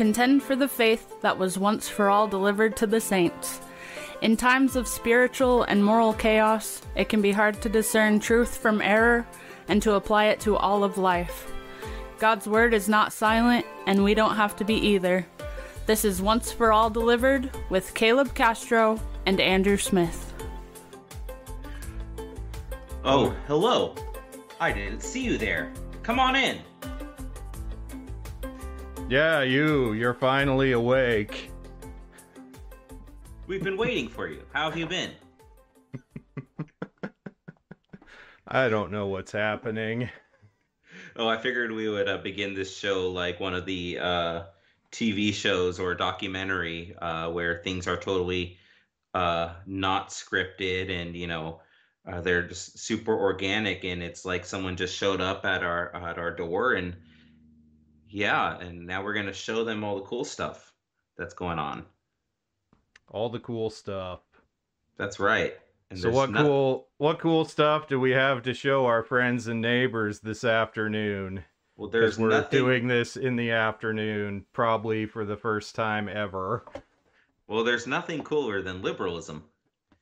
contend for the faith that was once for all delivered to the saints. In times of spiritual and moral chaos, it can be hard to discern truth from error and to apply it to all of life. God's word is not silent, and we don't have to be either. This is Once for All Delivered with Caleb Castro and Andrew Smith. Oh, hello. I didn't see you there. Come on in. Yeah, you. You're finally awake. We've been waiting for you. How have you been? I don't know what's happening. Oh, I figured we would uh, begin this show like one of the uh, TV shows or documentary uh, where things are totally uh, not scripted and you know uh, they're just super organic and it's like someone just showed up at our at our door and yeah and now we're gonna show them all the cool stuff that's going on All the cool stuff. that's right and so what no- cool what cool stuff do we have to show our friends and neighbors this afternoon? well there's we're nothing doing this in the afternoon, probably for the first time ever. well there's nothing cooler than liberalism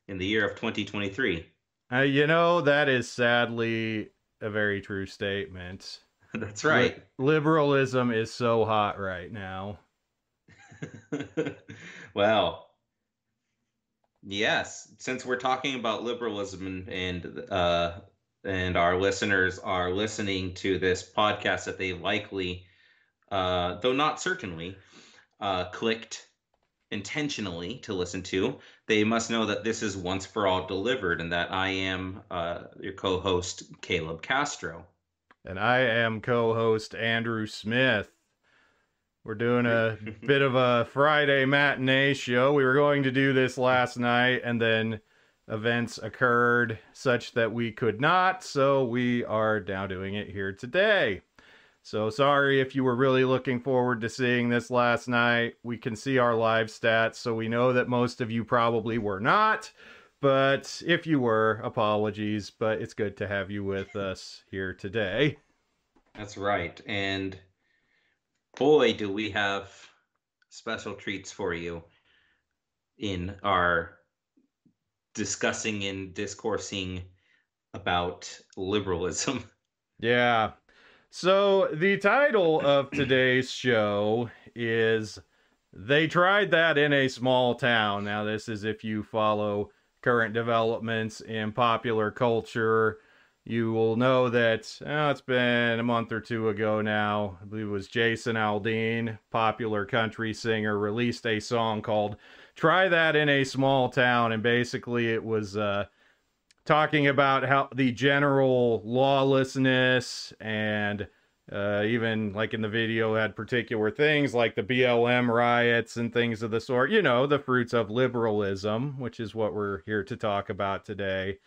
in the year of 2023 Uh, you know, that is sadly a very true statement. that's right Li- liberalism is so hot right now. well, yes, since we're talking about liberalism and and, uh, and our listeners are listening to this podcast that they likely, uh, though not certainly, uh, clicked intentionally to listen to, they must know that this is once for all delivered and that I am uh, your co-host Caleb Castro. And I am co host Andrew Smith. We're doing a bit of a Friday matinee show. We were going to do this last night, and then events occurred such that we could not, so we are now doing it here today. So sorry if you were really looking forward to seeing this last night. We can see our live stats, so we know that most of you probably were not. But if you were, apologies. But it's good to have you with us here today. That's right. And boy, do we have special treats for you in our discussing and discoursing about liberalism. Yeah. So the title of today's show is They Tried That in a Small Town. Now, this is if you follow current developments in popular culture. You will know that oh, it's been a month or two ago now. I believe it was Jason Aldean, popular country singer, released a song called Try That in a Small Town. And basically, it was uh, talking about how the general lawlessness and uh, even like in the video had particular things like the BLM riots and things of the sort. You know, the fruits of liberalism, which is what we're here to talk about today.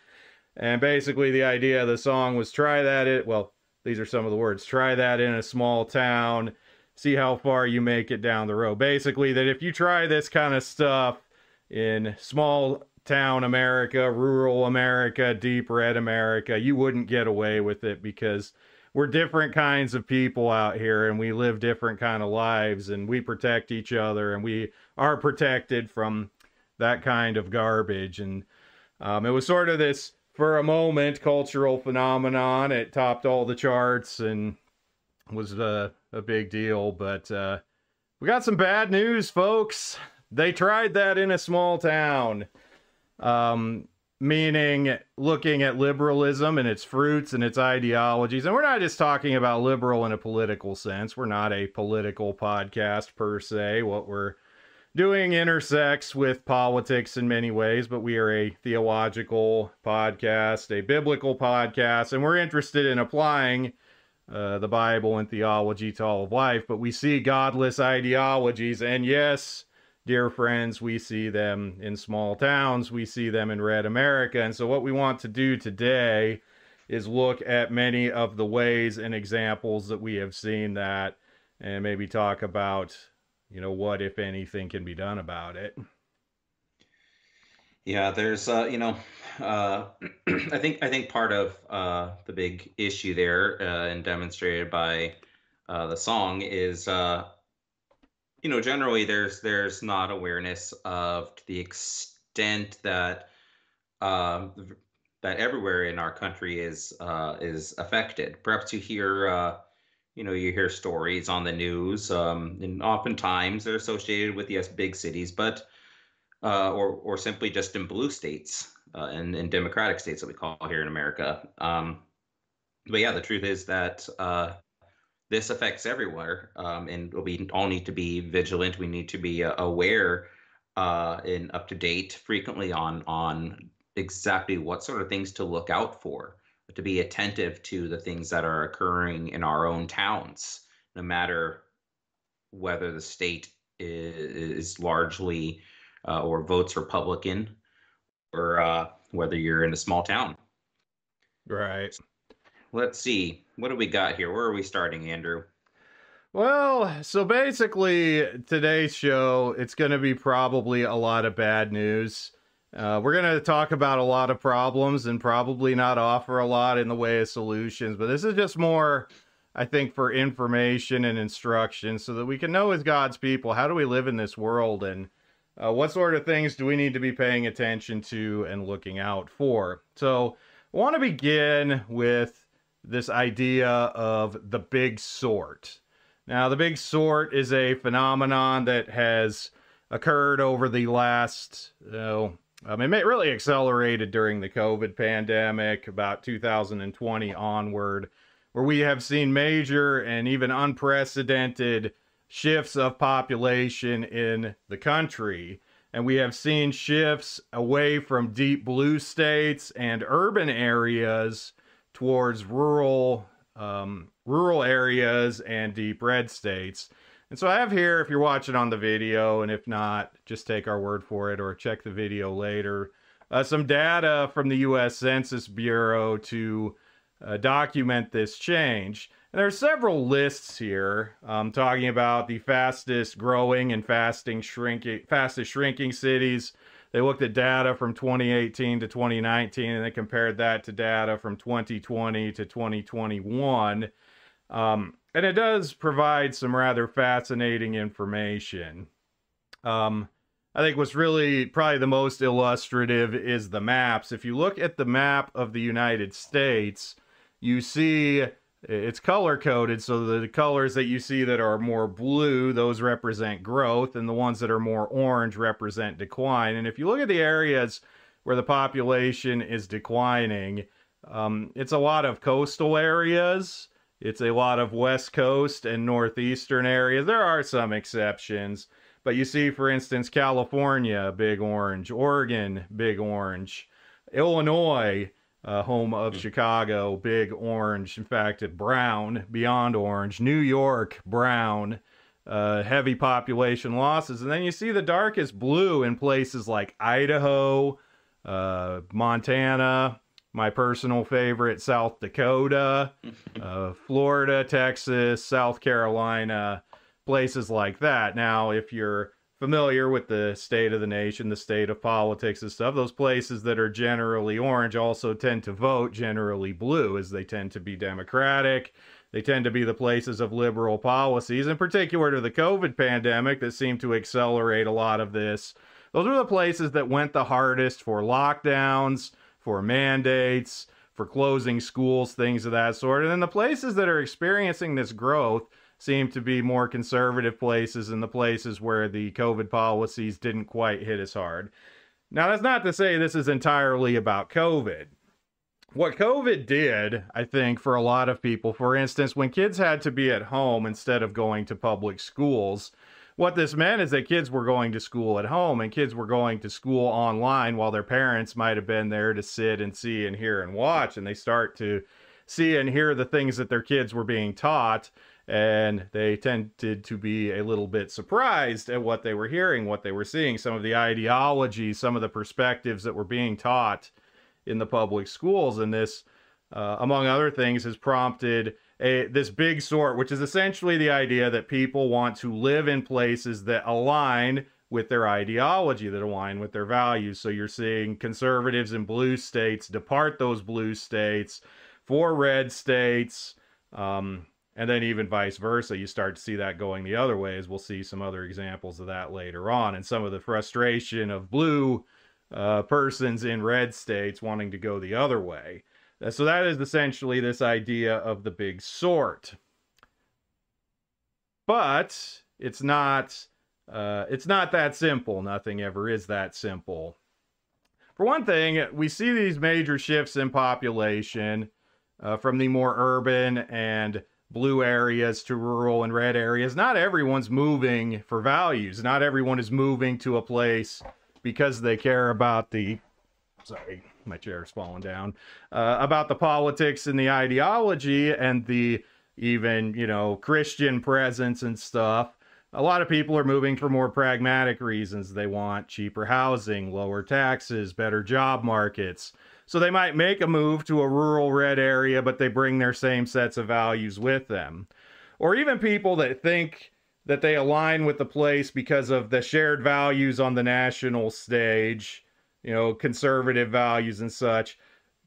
And basically, the idea of the song was try that it. Well, these are some of the words. Try that in a small town. See how far you make it down the road. Basically, that if you try this kind of stuff in small town America, rural America, deep red America, you wouldn't get away with it because we're different kinds of people out here and we live different kind of lives and we protect each other and we are protected from that kind of garbage. And um, it was sort of this for a moment cultural phenomenon. It topped all the charts and was a, a big deal but uh, we got some bad news folks. They tried that in a small town. Um, meaning looking at liberalism and its fruits and its ideologies. And we're not just talking about liberal in a political sense. We're not a political podcast per se. What we're doing intersects with politics in many ways, but we are a theological podcast, a biblical podcast, and we're interested in applying uh, the Bible and theology to all of life. But we see godless ideologies, and yes, dear friends, we see them in small towns, we see them in red America. And so, what we want to do today is look at many of the ways and examples that we have seen that and maybe talk about, you know, what, if anything, can be done about it. Yeah, there's uh, you know, uh, I think I think part of uh, the big issue there uh, and demonstrated by uh, the song is uh, you know, generally there's there's not awareness of the extent that um, that everywhere in our country is uh, is affected. Perhaps you hear uh, you know you hear stories on the news, um, and oftentimes they're associated with yes big cities, but uh, or or simply just in blue states uh, and in democratic states that we call here in America. Um, but yeah, the truth is that uh, this affects everywhere, um, and we all need to be vigilant. We need to be uh, aware uh, and up to date frequently on on exactly what sort of things to look out for, to be attentive to the things that are occurring in our own towns, no matter whether the state is, largely uh, or votes Republican or uh, whether you're in a small town. Right. Let's see. What do we got here? Where are we starting, Andrew? Well, so basically, today's show, it's going to be probably a lot of bad news. Uh, we're going to talk about a lot of problems and probably not offer a lot in the way of solutions, but this is just more, I think, for information and instruction so that we can know as God's people how do we live in this world and uh, what sort of things do we need to be paying attention to and looking out for. So, I want to begin with this idea of the big sort. Now, the big sort is a phenomenon that has occurred over the last, you know, um, it really accelerated during the COVID pandemic, about 2020 onward, where we have seen major and even unprecedented shifts of population in the country. And we have seen shifts away from deep blue states and urban areas towards rural um, rural areas and deep red states. And so I have here, if you're watching on the video, and if not, just take our word for it or check the video later, uh, some data from the U.S. Census Bureau to uh, document this change. And there are several lists here um, talking about the fastest growing and fasting shrinking, fastest shrinking cities. They looked at data from 2018 to 2019 and they compared that to data from 2020 to 2021. Um, and it does provide some rather fascinating information. Um, I think what's really probably the most illustrative is the maps. If you look at the map of the United States, you see it's color coded, so the colors that you see that are more blue, those represent growth, and the ones that are more orange represent decline. And if you look at the areas where the population is declining, um, it's a lot of coastal areas it's a lot of West Coast and Northeastern areas. There are some exceptions, but you see, for instance, California, big orange, Oregon, big orange, Illinois, uh, home of Chicago, big orange. In fact, brown, beyond orange. New York, brown. Uh, heavy population losses. And then you see the darkest blue in places like Idaho, uh, Montana, my personal favorite South Dakota, uh, Florida, Texas, South Carolina, places like that. Now, if you're familiar with the state of the nation, the state of politics and stuff, those places that are generally orange also tend to vote generally blue, as they tend to be democratic. They tend to be the places of liberal policies, in particular to the COVID pandemic that seemed to accelerate a lot of this. Those are the places that went the hardest for lockdowns for mandates, for closing schools, things of that sort. And then the places that are experiencing this growth seem to be more conservative places and the places where the COVID policies didn't quite hit as hard. Now, that's not to say this is entirely about COVID. What COVID did, I think, for a lot of people, for instance, when kids had to be at home instead of going to public schools, what this meant is that kids were going to school at home and kids were going to school online while their parents might have been there to sit and see and hear and watch and they start to see and hear the things that their kids were being taught and they tended to be a little bit surprised at what they were hearing what they were seeing some of the ideologies some of the perspectives that were being taught in the public schools and this uh, among other things has prompted a this big sort, which is essentially the idea that people want to live in places that align with their ideology, that align with their values. So you're seeing conservatives in blue states depart those blue states for red states. Um, and then even vice versa you start to see that going the other way as we'll see some other examples of that later on. And some of the frustration of blue uh, persons in red states wanting to go the other way. Uh, so that is essentially this idea of the big sort. But it's not uh, it's not that simple. Nothing ever is that simple. For one thing we see these major shifts in population uh, from the more urban and blue areas to rural and red areas. Not everyone's moving for values. Not everyone is moving to a place because they care about the. Sorry, my chair's falling down. Uh, about the politics and the ideology and the even, you know, Christian presence and stuff. A lot of people are moving for more pragmatic reasons. They want cheaper housing, lower taxes, better job markets. So they might make a move to a rural red area, but they bring their same sets of values with them. Or even people that think that they align with the place because of the shared values on the national stage, you know, conservative values and such.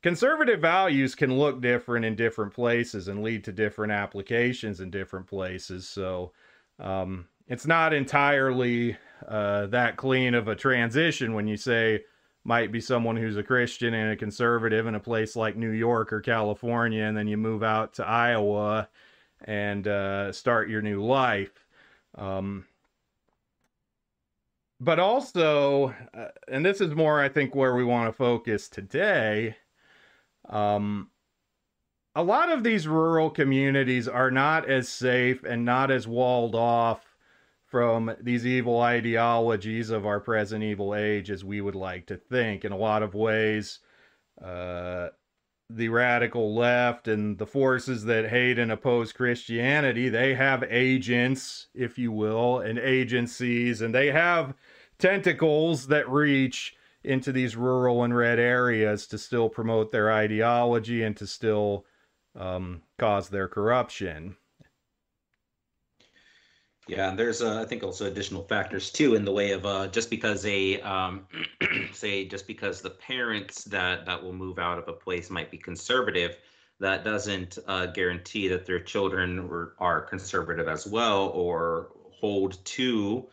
Conservative values can look different in different places and lead to different applications in different places. So um, it's not entirely uh, that clean of a transition when you say, might be someone who's a Christian and a conservative in a place like New York or California, and then you move out to Iowa and uh, start your new life. Um, but also, uh, and this is more, I think, where we want to focus today. Um, a lot of these rural communities are not as safe and not as walled off from these evil ideologies of our present evil age as we would like to think. In a lot of ways, uh, the radical left and the forces that hate and oppose Christianity, they have agents, if you will, and agencies, and they have tentacles that reach into these rural and red areas to still promote their ideology and to still um, cause their corruption. Yeah, and there's uh, I think also additional factors too in the way of uh, just because a um, say just because the parents that that will move out of a place might be conservative, that doesn't uh, guarantee that their children were, are conservative as well or hold to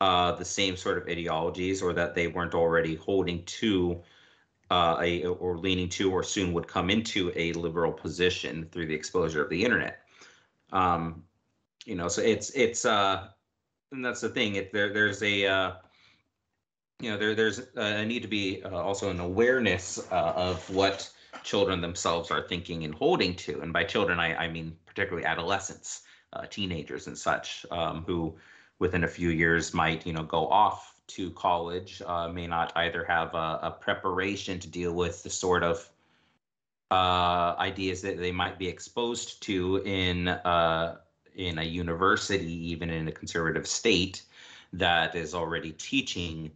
uh, the same sort of ideologies or that they weren't already holding to uh, a or leaning to or soon would come into a liberal position through the exposure of the internet. Um, you know so it's it's uh and that's the thing it there there's a uh you know there there's a need to be uh, also an awareness uh, of what children themselves are thinking and holding to and by children i, I mean particularly adolescents uh, teenagers and such um, who within a few years might you know go off to college uh, may not either have a, a, preparation to deal with the sort of uh, ideas that they might be exposed to in uh, in a university, even in a conservative state, that is already teaching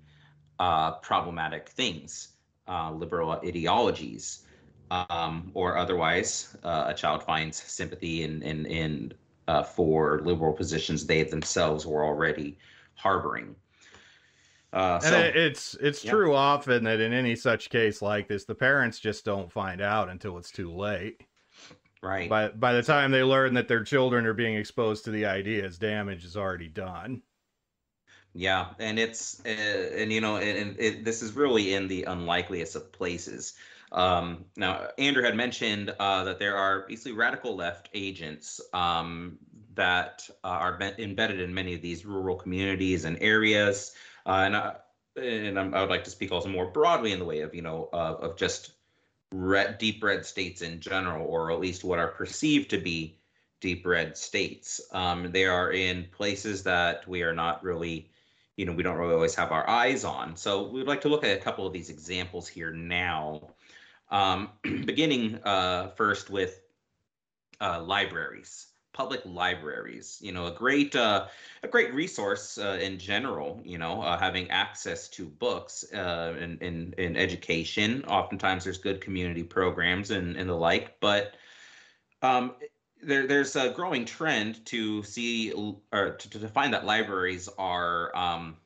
uh, problematic things, uh, liberal ideologies, um, or otherwise, uh, a child finds sympathy in in in uh, for liberal positions they themselves were already harboring. Uh, so, and it's it's yeah. true often that in any such case like this, the parents just don't find out until it's too late. Right. By by the time they learn that their children are being exposed to the ideas, damage is already done. Yeah, and it's uh, and you know, and, it, this is really in the unlikeliest of places. Um, now, Andrew had mentioned uh, that there are basically radical left agents um, that uh, are embedded in many of these rural communities and areas, uh, and I, and I would like to speak also more broadly in the way of you know of, of just red, deep red states in general, or at least what are perceived to be deep red states. Um, they are in places that we are not really, you know, we don't really always have our eyes on. So we'd like to look at a couple of these examples here now. Um, beginning uh, first with uh, libraries public libraries you know a great uh, a great resource uh, in general you know uh, having access to books uh, in, in in education oftentimes there's good community programs and and the like but um, there, there's a growing trend to see or to, to find that libraries are um,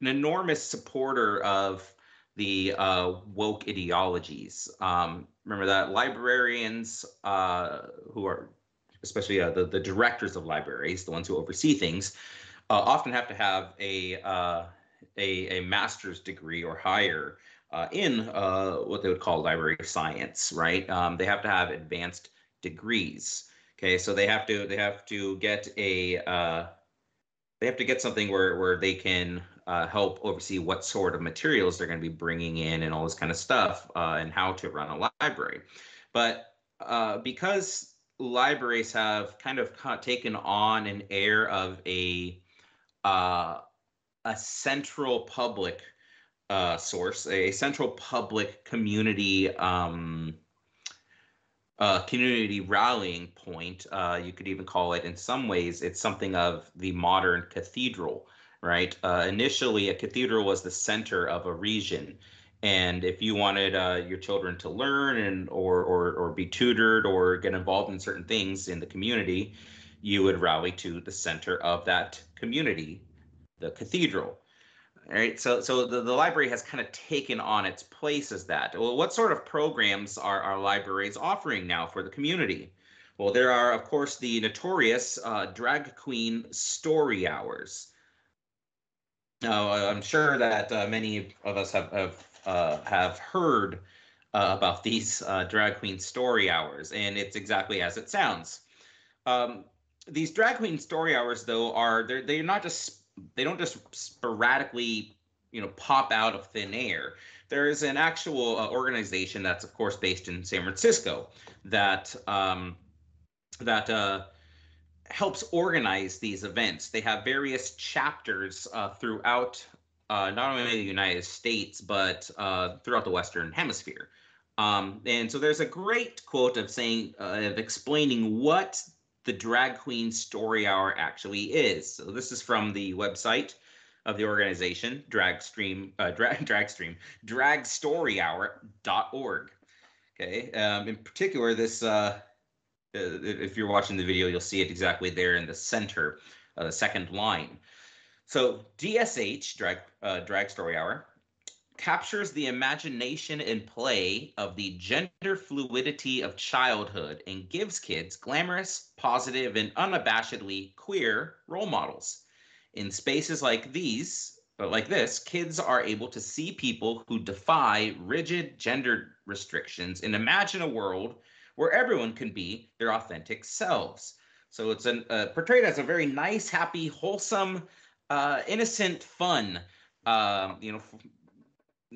an enormous supporter of the uh, woke ideologies. Um, remember that librarians uh, who are especially uh, the the directors of libraries, the ones who oversee things, uh, often have to have a uh, a, a master's degree or higher uh, in uh, what they would call library science, right? Um, they have to have advanced degrees. Okay, so they have to they have to get a uh, they have to get something where where they can uh, help oversee what sort of materials they're going to be bringing in and all this kind of stuff uh, and how to run a library. But uh, because libraries have kind of taken on an air of a uh, a central public uh, source, a central public community um, uh, community rallying point. Uh, you could even call it, in some ways, it's something of the modern cathedral, right? Uh, initially, a cathedral was the center of a region. And if you wanted uh, your children to learn and or, or or be tutored or get involved in certain things in the community, you would rally to the center of that community, the cathedral. All right, so so the, the library has kind of taken on its place as that. Well, what sort of programs are our libraries offering now for the community? Well, there are, of course, the notorious uh, drag queen story hours. Now, I'm sure that uh, many of us have have, uh, have heard uh, about these uh, drag queen story hours, and it's exactly as it sounds. Um, these drag queen story hours, though, are they're they're not just they don't just sporadically you know pop out of thin air there is an actual uh, organization that's of course based in san francisco that um, that uh, helps organize these events they have various chapters uh, throughout uh, not only the united states but uh, throughout the western hemisphere um, and so there's a great quote of saying uh, of explaining what the drag queen story hour actually is. So this is from the website of the organization, Dragstream, uh, drag, Dragstream, dragstoryhour.org. Okay. Um, in particular, this, uh, uh, if you're watching the video, you'll see it exactly there in the center, uh, the second line. So DSH, Drag, uh, Drag Story Hour, captures the imagination and play of the gender fluidity of childhood and gives kids glamorous, positive, and unabashedly queer role models. In spaces like these, but like this, kids are able to see people who defy rigid gender restrictions and imagine a world where everyone can be their authentic selves. So it's an, uh, portrayed as a very nice, happy, wholesome, uh, innocent, fun, uh, you know,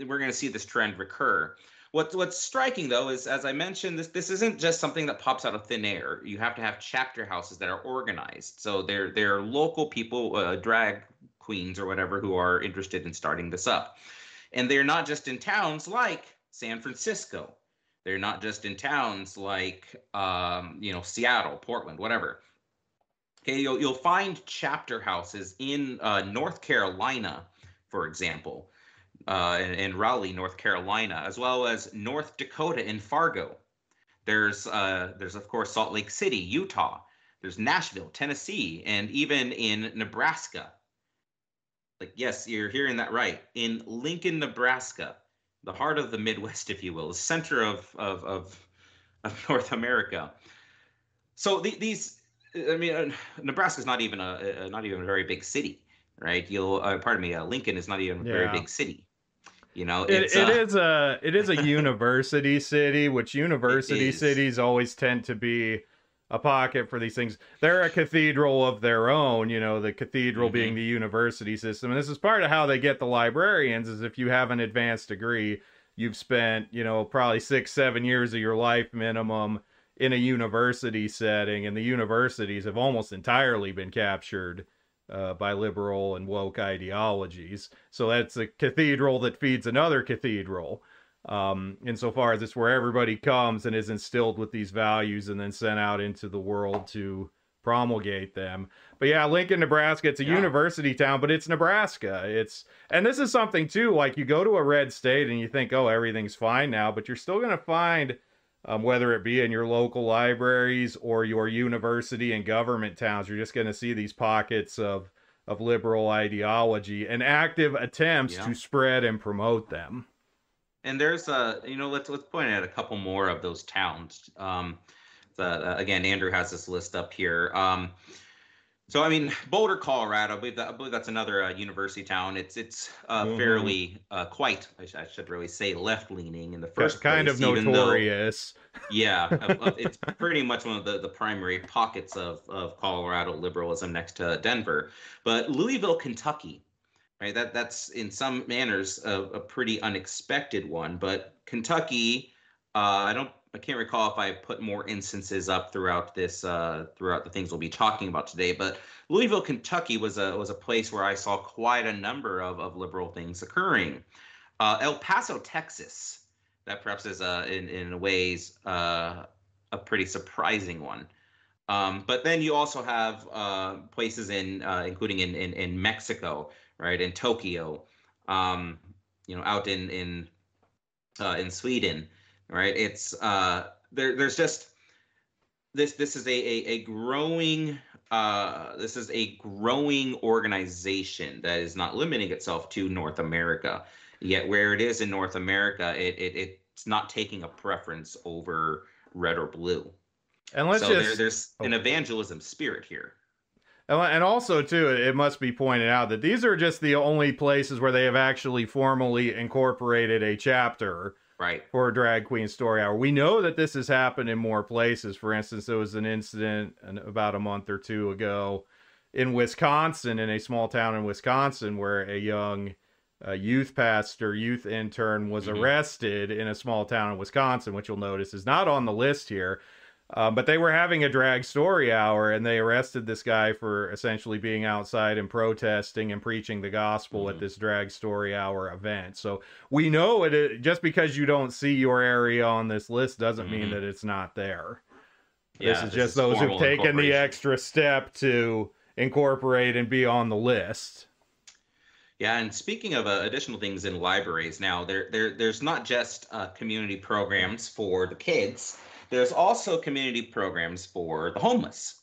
we're going to see this trend recur. What's what's striking though is, as I mentioned, this this isn't just something that pops out of thin air. You have to have chapter houses that are organized. So they're they're local people, uh, drag queens or whatever, who are interested in starting this up, and they're not just in towns like San Francisco. They're not just in towns like um, you know Seattle, Portland, whatever. Okay, you'll you'll find chapter houses in uh, North Carolina, for example uh, in, in, Raleigh, North Carolina, as well as North Dakota in Fargo. There's uh, there's of course Salt Lake City, Utah. There's Nashville, Tennessee, and even in Nebraska. Like yes, you're hearing that right. In Lincoln, Nebraska, the heart of the Midwest, if you will, the center of of of, of North America. So the, these, I mean, uh, Nebraska is not even a, a, not even a very big city, right? You'll uh, pardon me, uh, Lincoln is not even a yeah. very big city. You know, it, it uh, is a it is a university city, which university cities always tend to be a pocket for these things. They're a cathedral of their own, you know, the cathedral mm-hmm. being the university system. And this is part of how they get the librarians is if you have an advanced degree, you've spent, you know, probably 6 7 years of your life minimum in a university setting and the universities have almost entirely been captured uh, by liberal and woke ideologies. So that's a cathedral that feeds another cathedral. Um, insofar as it's where everybody comes and is instilled with these values and then sent out into the world to promulgate them. But yeah, Lincoln, Nebraska, it's a yeah. university town, but it's Nebraska. It's and this is something too, like you go to a red state and you think, oh, everything's fine now, but you're still gonna find um, whether it be in your local libraries or your university and government towns. You're just going to see these pockets of of liberal ideology and active attempts yeah. to spread and promote them. And there's a, you know, let's let's point out a couple more of those towns. Um, uh, again, Andrew has this list up here. Um, so I mean, Boulder, Colorado. I believe, that, I believe that's another uh, university town. It's it's uh, mm-hmm. fairly uh, quite, I, sh- I, should really say, left leaning in the first. Kind place, of notorious. Though, yeah, it's pretty much one of the, the primary pockets of of Colorado liberalism next to Denver. But Louisville, Kentucky, right? That that's in some manners a, a pretty unexpected one. But Kentucky, uh, I don't I can't recall if I put more instances up throughout this uh, throughout the things we'll be talking about today. But Louisville, Kentucky was a was a place where I saw quite a number of, of liberal things occurring. Uh, El Paso, Texas, that perhaps is a, in in ways uh, a pretty surprising one. Um, but then you also have uh, places in uh, including in, in in Mexico, right, in Tokyo, um, you know, out in in uh, in Sweden right? It's uh, there. There's just this. This is a a, a growing. Uh, this is a growing organization that is not limiting itself to North America. Yet, where it is in North America, it, it it's not taking a preference over red or blue. And let's so just there, there's oh. an evangelism spirit here. And also, too, it must be pointed out that these are just the only places where they have actually formally incorporated a chapter right. for a drag queen story hour. We know that this has happened in more places. For instance there was an incident about a month or two ago in wisconsin in a small town in wisconsin where a young uh, youth pastor youth intern was mm-hmm. arrested in a small town in wisconsin which you'll notice is not on the list here um, but they were having a drag story hour and they arrested this guy for essentially being outside and protesting and preaching the gospel mm-hmm. at this drag story hour event. So we know it just because you don't see your area on this list doesn't mm-hmm. mean that it's not there. Yeah, this is this just is those who've taken the extra step to incorporate and be on the list. Yeah, and speaking of uh, additional things in libraries, now there, there there's not just uh, community programs for the kids there's also community programs for the homeless.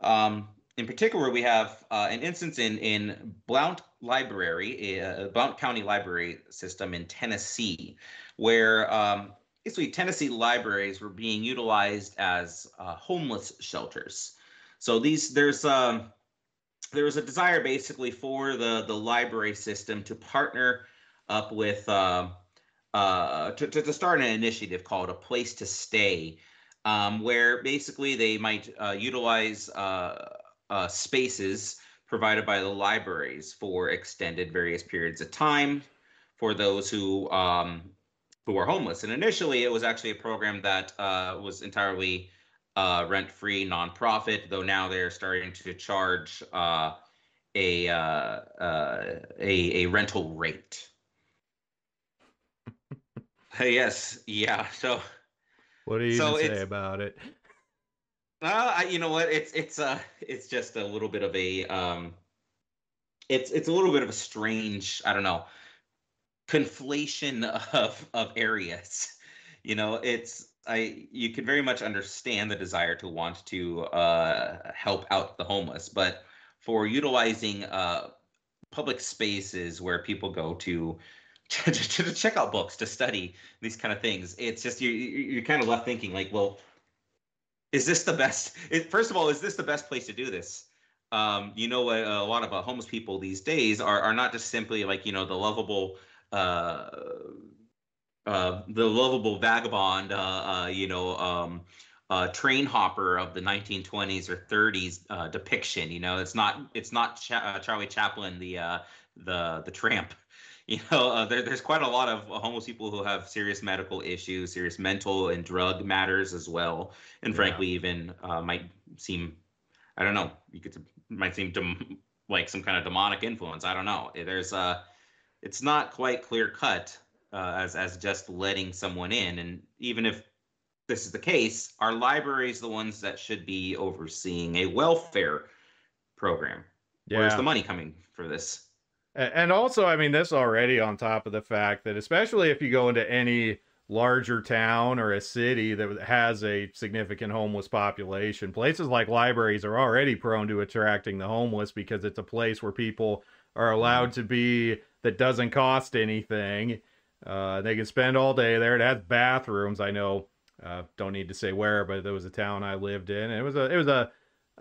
Um, in particular, we have uh, an instance in in Blount Library, uh, Blount County Library System in Tennessee, where um, basically Tennessee libraries were being utilized as uh, homeless shelters. So these there's um, there was a desire basically for the the library system to partner up with uh, uh, to, to, start an initiative called a place to stay um, where basically they might uh, utilize uh, uh, spaces provided by the libraries for extended various periods of time for those who um, who are homeless. And initially it was actually a program that uh, was entirely uh, rent-free nonprofit though now they're starting to charge a, a a rental rate yes, yeah. So, what do you so say about it? Uh, I, you know what? It's it's uh it's just a little bit of a um, it's it's a little bit of a strange. I don't know conflation of of areas. You know, it's I you can very much understand the desire to want to uh, help out the homeless, but for utilizing uh, public spaces where people go to to, to, to, check out books to study these kind of things. It's just you you're kind of left thinking like well is this the best it, first of all is this the best place to do this? Um, you know a, a lot of uh, homeless people these days are, are not just simply like you know the lovable uh, uh, the lovable vagabond uh, uh, you know um, uh, train hopper of the 1920s or 30s uh, depiction. You know, it's not it's not Ch- uh, Charlie Chaplin, the uh, the the tramp you know, uh, there, there's quite a lot of homeless people who have serious medical issues, serious mental and drug matters as well, and frankly, yeah. even uh, might seem, I don't know, you could might seem dem- like some kind of demonic influence. I don't know. There's uh, it's not quite clear cut uh, as as just letting someone in, and even if this is the case, our libraries the ones that should be overseeing a welfare program. Yeah. Where's the money coming for this? And also, I mean, this already on top of the fact that, especially if you go into any larger town or a city that has a significant homeless population, places like libraries are already prone to attracting the homeless because it's a place where people are allowed to be that doesn't cost anything. Uh, they can spend all day there. It has bathrooms. I know Uh, don't need to say where, but there was a town I lived in. And it was a it was a,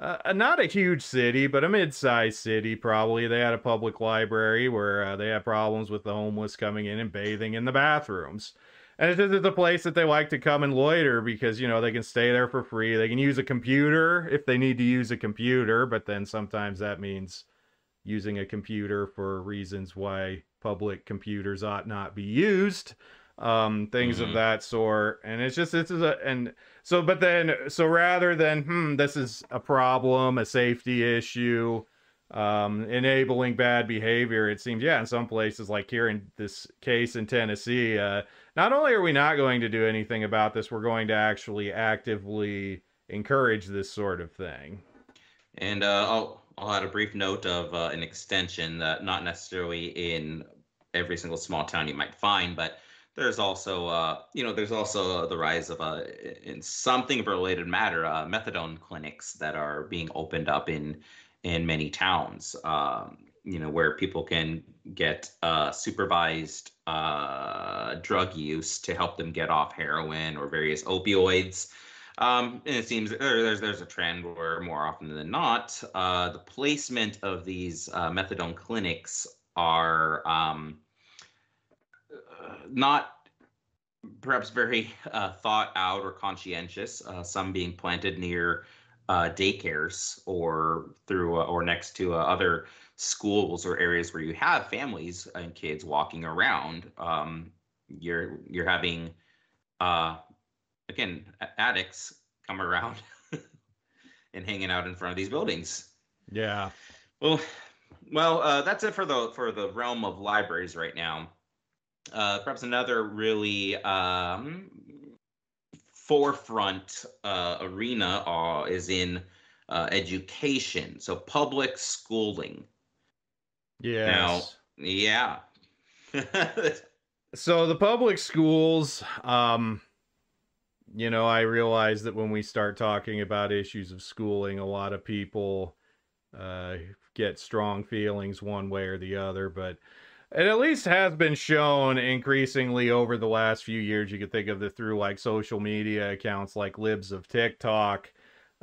a not a huge city, but a mid-sized city. Probably they had a public library where uh, they had problems with the homeless coming in and bathing in the bathrooms. And it's just a place that they like to come and loiter because you know they can stay there for free. They can use a computer if they need to use a computer, but then sometimes that means using a computer for reasons why public computers ought not be used um things mm-hmm. of that sort and it's just this is a and so but then so rather than hmm this is a problem a safety issue um enabling bad behavior it seems yeah in some places like here in this case in Tennessee uh not only are we not going to do anything about this we're going to actually actively encourage this sort of thing and uh I'll I'll add a brief note of uh, an extension that not necessarily in every single small town you might find but there's also uh, you know there's also the rise of uh, in something of a related matter uh, methadone clinics that are being opened up in in many towns um, you know where people can get uh, supervised uh, drug use to help them get off heroin or various opioids. Um, and it seems there's there's a trend where more often than not the placement of these methadone clinics are um, not perhaps very uh, thought out or conscientious. Uh, some being planted near uh, daycares or through uh, or next to uh, other schools or areas where you have families and kids walking around. Um, you're you're having uh, again addicts come around and hanging out in front of these buildings. Yeah. Well, well, that's it for the for the realm of libraries right now uh, perhaps another really um, forefront uh, arena uh, is in uh, education, so public schooling. Yeah. Now, yeah. so the public schools, um, you know, I realize that when we start talking about issues of schooling, a lot of people uh, get strong feelings one way or the other, but it at least has been shown increasingly over the last few years. You could think of it through like social media accounts like Libs of TikTok.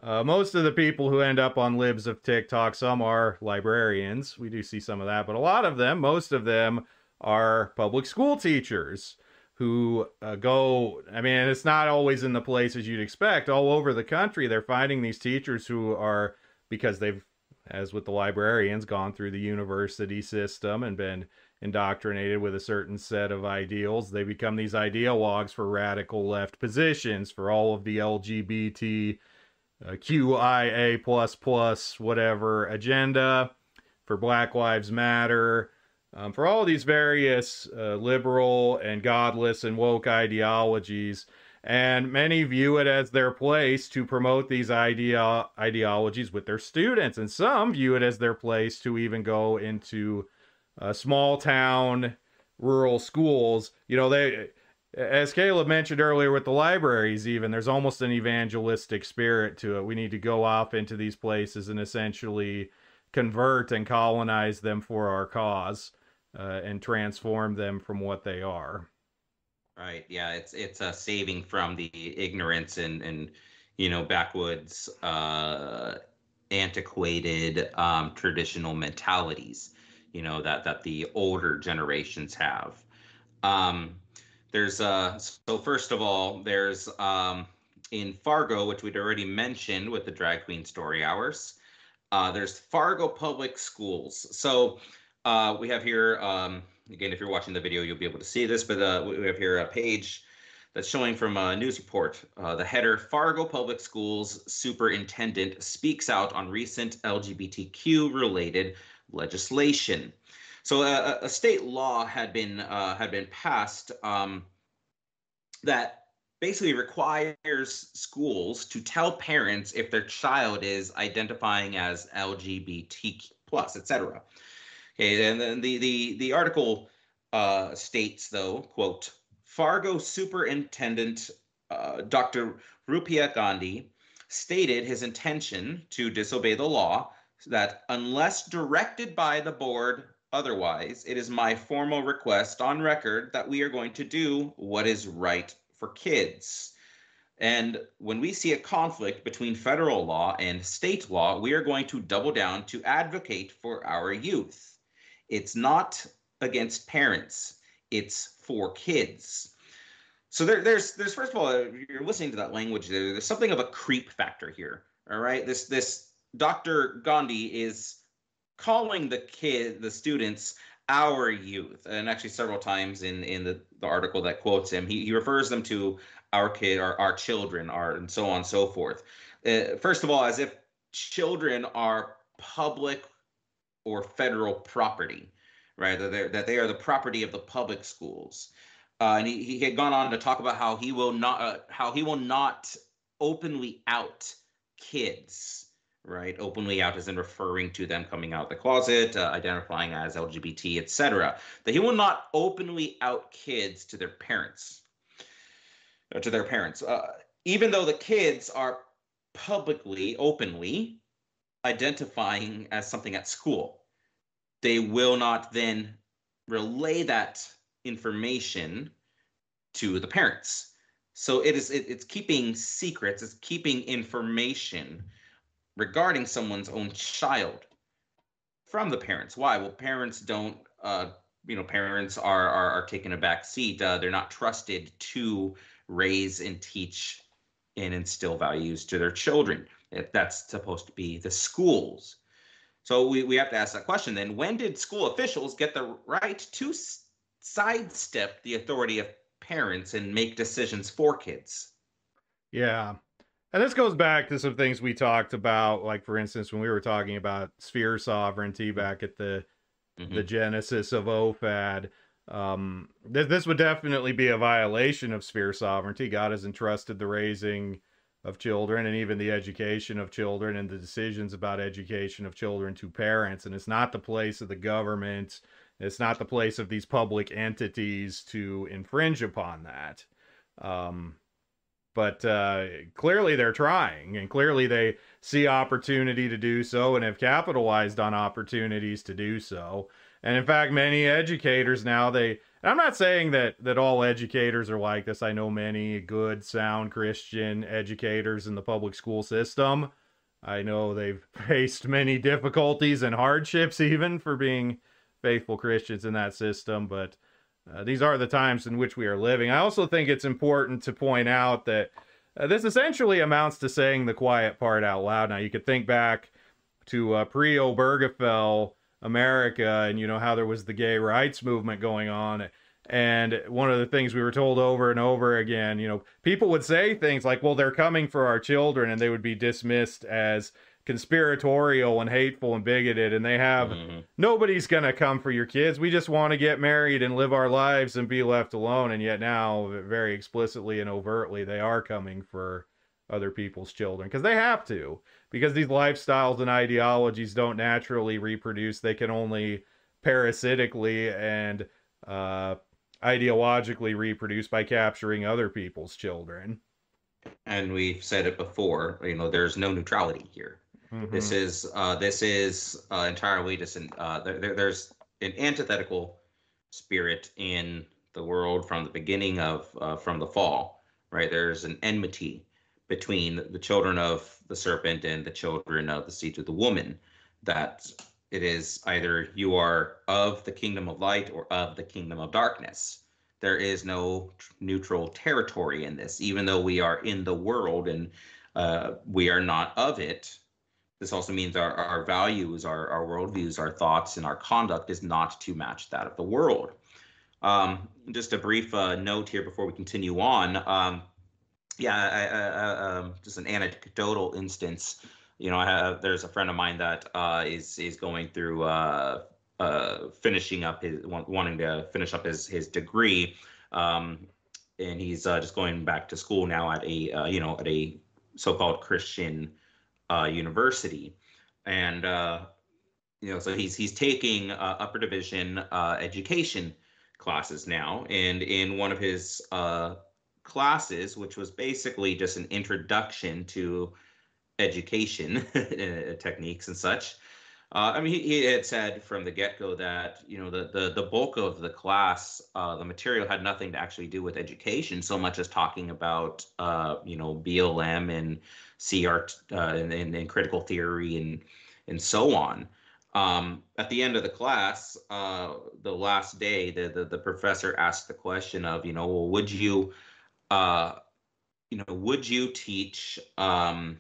Uh, most of the people who end up on Libs of TikTok, some are librarians. We do see some of that, but a lot of them, most of them, are public school teachers who uh, go. I mean, it's not always in the places you'd expect. All over the country, they're finding these teachers who are because they've, as with the librarians, gone through the university system and been indoctrinated with a certain set of ideals. They become these ideologues for radical left positions, for all of the LGBT, uh, QIA plus plus whatever agenda, for Black Lives Matter, um, for all these various uh, liberal and godless and woke ideologies. And many view it as their place to promote these idea ideologies with their students, and some view it as their place to even go into uh, small town rural schools you know they as caleb mentioned earlier with the libraries even there's almost an evangelistic spirit to it. We need to go off into these places and essentially convert and colonize them for our cause uh, and transform them from what they are. Right. Yeah it's it's a saving from the ignorance and and you know backwoods uh antiquated um traditional mentalities you know that that the older generations have. Um, there's uh so first of all there's um in fargo which we'd already mentioned with the drag queen story hours uh, there's fargo public schools. So uh, we have here um, again if you're watching the video you'll be able to see this but uh, we have here a page that's showing from a news report. Uh, the header fargo public schools superintendent speaks out on recent lgbtq related legislation. So a, a state law had been uh, had been passed um, that basically requires schools to tell parents if their child is identifying as LGBT plus, etc. Okay, and then the the the article uh, states though, quote, Fargo Superintendent uh, Dr. Rupak Gandhi stated his intention to disobey the law that unless directed by the board otherwise, it is my formal request on record that we are going to do what is right for kids. And when we see a conflict between federal law and state law, we are going to double down to advocate for our youth. It's not against parents, it's for kids. So there, there's, there's first of all, you're listening to that language. There, there's something of a creep factor here. All right, this this Dr. Gandhi is calling the kid, the students, our youth, and actually several times in in the, the article that quotes him, he, he refers them to our kid, our our children, our and so on and so forth. Uh, first of all, as if children are public or federal property, right? That, that they are the property of the public schools. Uh, and he, he had gone on to talk about how he will not uh, how he will not openly out kids right? Openly out as in referring to them coming out of the closet uh, identifying as lgbt etc that he will not openly out kids to their parents uh, to their parents. Uh, even though the kids are publicly openly identifying as something at school they will not then relay that information to the parents. So it is it, it's keeping secrets it's keeping information regarding someone's own child from the parents. Why? Well parents don't uh, you know parents are are, are taking a back seat uh, they're not trusted to raise and teach and instill values to their children. That's supposed to be the schools. So we, we have to ask that question then. When did school officials get the right to sidestep the authority of parents and make decisions for kids? Yeah and this goes back to some things we talked about, like for instance, when we were talking about sphere sovereignty back at the mm-hmm. the genesis of OFAD. Um, this this would definitely be a violation of sphere sovereignty. God has entrusted the raising of children and even the education of children and the decisions about education of children to parents, and it's not the place of the government. It's not the place of these public entities to infringe upon that. Um, but uh, clearly they're trying and clearly they see opportunity to do so and have capitalized on opportunities to do so. And in fact many educators now they i'm not saying that that all educators are like this. I know many good sound christian educators in the public school system. I know they've faced many difficulties and hardships even for being faithful christians in that system but uh, these are the times in which we are living. I also think it's important to point out that uh, this essentially amounts to saying the quiet part out loud. Now, you could think back to uh, pre Obergefell America and, you know, how there was the gay rights movement going on. And one of the things we were told over and over again, you know, people would say things like, well, they're coming for our children, and they would be dismissed as conspiratorial and hateful and bigoted and they have mm-hmm. nobody's going to come for your kids. We just want to get married and live our lives and be left alone and yet now very explicitly and overtly they are coming for other people's children because they have to because these lifestyles and ideologies don't naturally reproduce. They can only parasitically and uh, ideologically reproduce by capturing other people's children. And we've said it before you know there's no neutrality here Mm-hmm. This is uh, this is uh, entirely just an uh, there, there's an antithetical spirit in the world from the beginning of uh, from the fall, right? There's an enmity between the children of the serpent and the children of the seed of the woman. That it is either you are of the kingdom of light or of the kingdom of darkness. There is no neutral territory in this, even though we are in the world and uh, we are not of it this also means our, our values, our, our worldviews, our thoughts, and our conduct is not to match that of the world. Um, just a brief uh, note here before we continue on. Um, yeah, I, I, um, just an anecdotal instance. You know, I have, there's a friend of mine that uh, is is going through uh, uh finishing up his wanting to finish up his his degree, um, and he's uh, just going back to school now at a uh, you know at a so-called Christian uh, university, and uh, you know, so he's he's taking uh, upper division uh, education classes now, and in one of his uh, classes, which was basically just an introduction to education uh, techniques and such, Uh, I mean, he, he, had said from the get-go that you know the the, the bulk of the class, uh, the material had nothing to actually do with education, so much as talking about uh, you know BLM and CR uh, and, and, and, critical theory and and so on. Um, at the end of the class, uh, the last day, the, the, the professor asked the question of you know, well, would you uh, you know, would you teach um,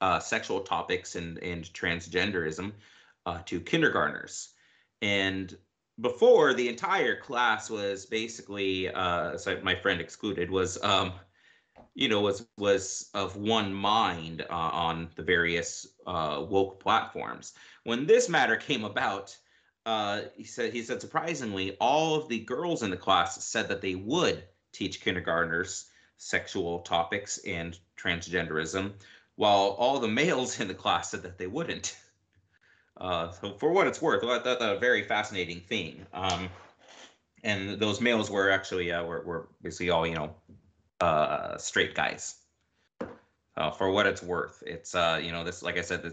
uh, sexual topics and, and transgenderism uh, to kindergartners. And before, the entire class was basically, uh, my friend excluded, was, um, you know, was was of one mind uh, on the various uh, woke platforms. When this matter came about, uh, he said he said surprisingly, all of the girls in the class said that they would teach kindergartners sexual topics and transgenderism, while all the males in the class said that they wouldn't. Uh, so for what it's worth, well, that's a very fascinating thing. Um, and those males were actually uh, were, were basically all you know uh, straight guys. Uh, for what it's worth, it's uh, you know this like I said, this,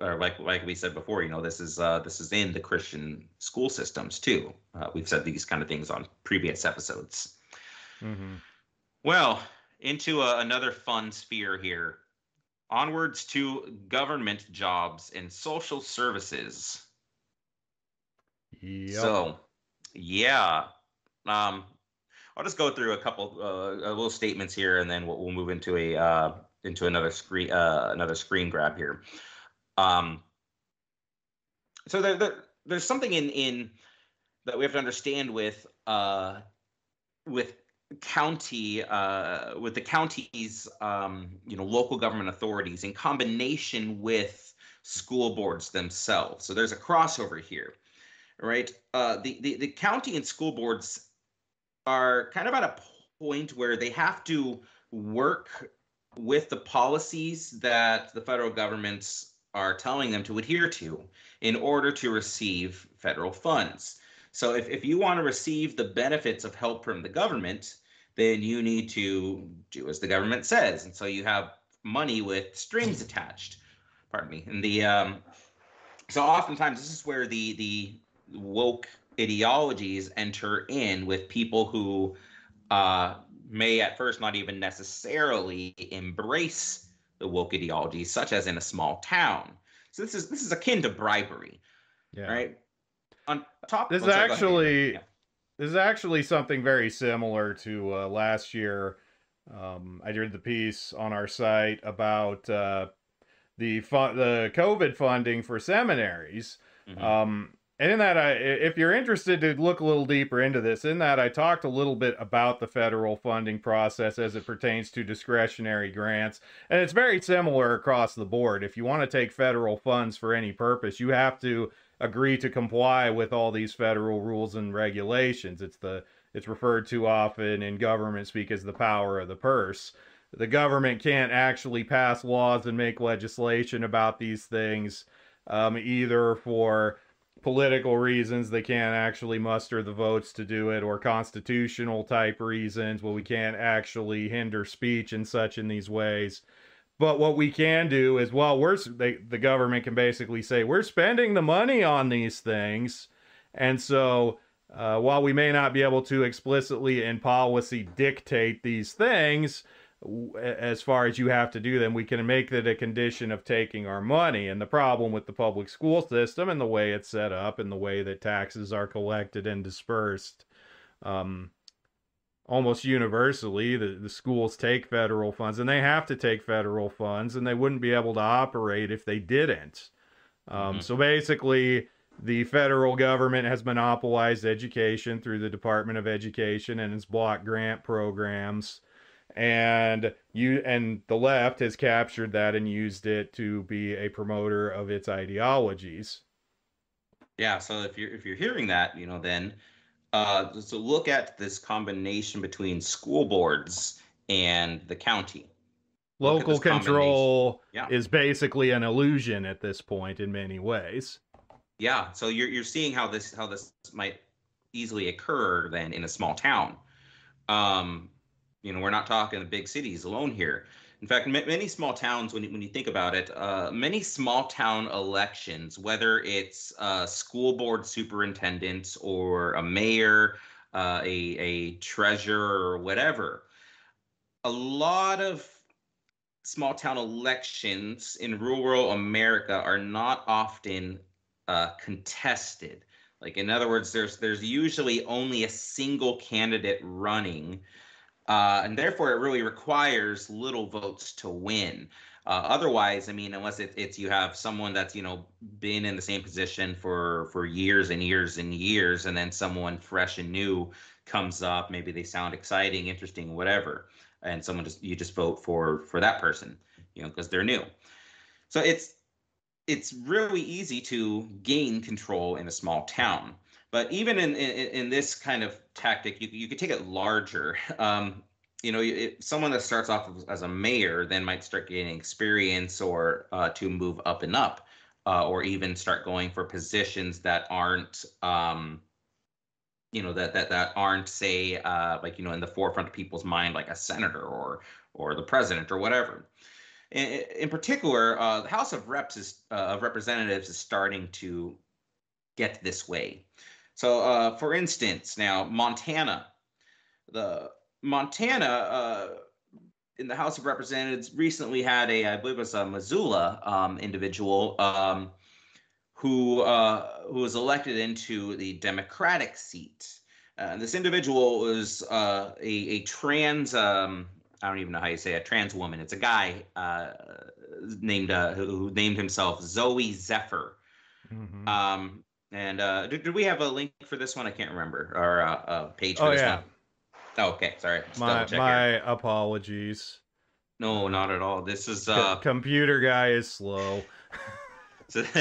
or like like we said before, you know this is uh, this is in the Christian school systems too. Uh, we've said these kind of things on previous episodes. Mm-hmm. Well, into a, another fun sphere here onwards to government jobs and social services. Yep. So, yeah. Um, I'll just go through a couple uh, little statements here, and then we'll, we'll move into a uh, into another screen uh, another screen grab here. Um, so there, there, there's something in in that we have to understand with uh, with county uh, with the county's um, you know local government authorities in combination with school boards themselves. So there's a crossover here, right? Uh, the, the the county and school boards are kind of at a point where they have to work with the policies that the federal governments are telling them to adhere to in order to receive federal funds. So if, if you want to receive the benefits of help from the government, then you need to do as the government says. And so you have money with strings attached. Pardon me. And the um, so oftentimes this is where the the woke ideologies enter in with people who uh, may at first not even necessarily embrace the woke ideology, such as in a small town. So this is this is akin to bribery, yeah. right? On top, this is actually yeah. this is actually something very similar to uh, last year. Um, I did the piece on our site about uh, the fu- the COVID funding for seminaries. Mm-hmm. Um, and in that, I, if you're interested to look a little deeper into this, in that I talked a little bit about the federal funding process as it pertains to discretionary grants, and it's very similar across the board. If you want to take federal funds for any purpose, you have to agree to comply with all these federal rules and regulations. It's the it's referred to often in government speak as the power of the purse. The government can't actually pass laws and make legislation about these things, um, either for political reasons they can't actually muster the votes to do it or constitutional type reasons well we can't actually hinder speech and such in these ways but what we can do is, well, we're they, the government can basically say we're spending the money on these things, and so uh, while we may not be able to explicitly in policy dictate these things, as far as you have to do them, we can make that a condition of taking our money. And the problem with the public school system and the way it's set up and the way that taxes are collected and dispersed um, almost universally the, the schools take federal funds and they have to take federal funds and they wouldn't be able to operate if they didn't um, mm-hmm. so basically the federal government has monopolized education through the department of education and its block grant programs and you and the left has captured that and used it to be a promoter of its ideologies yeah so if you're if you're hearing that you know then uh, so look at this combination between school boards and the county. Local control yeah. is basically an illusion at this point in many ways. Yeah, so you're you're seeing how this how this might easily occur then in a small town. Um, you know, we're not talking the big cities alone here. In fact, many small towns, when you, when you think about it, uh, many small town elections, whether it's a school board superintendent or a mayor, uh, a, a treasurer, or whatever, a lot of small town elections in rural America are not often uh, contested. Like in other words, there's there's usually only a single candidate running uh, and therefore, it really requires little votes to win. Uh, otherwise, I mean, unless it, it's you have someone that's you know been in the same position for for years and years and years, and then someone fresh and new comes up, maybe they sound exciting, interesting, whatever, and someone just you just vote for for that person, you know, because they're new. So it's it's really easy to gain control in a small town. But even in, in, in this kind of tactic, you, you could take it larger. Um, you know, someone that starts off as a mayor then might start gaining experience or uh, to move up and up, uh, or even start going for positions that aren't, um, you know, that that that aren't say uh, like you know in the forefront of people's mind, like a senator or or the president or whatever. In, in particular, uh, the House of Reps is uh, of Representatives is starting to get this way. So, uh, for instance, now Montana, the Montana uh, in the House of Representatives recently had a, I believe it was a Missoula um, individual um, who uh, who was elected into the Democratic seat. Uh, this individual was uh, a, a trans. Um, I don't even know how you say it, a trans woman. It's a guy uh, named uh, who named himself Zooey Zephyr. Mm-hmm. Um, and uh, did, did we have a link for this one? I can't remember. Or uh, a page for oh, this yeah. one. Oh, okay. Sorry. Just my my here. apologies. No, not at all. This is uh C- computer guy is slow. so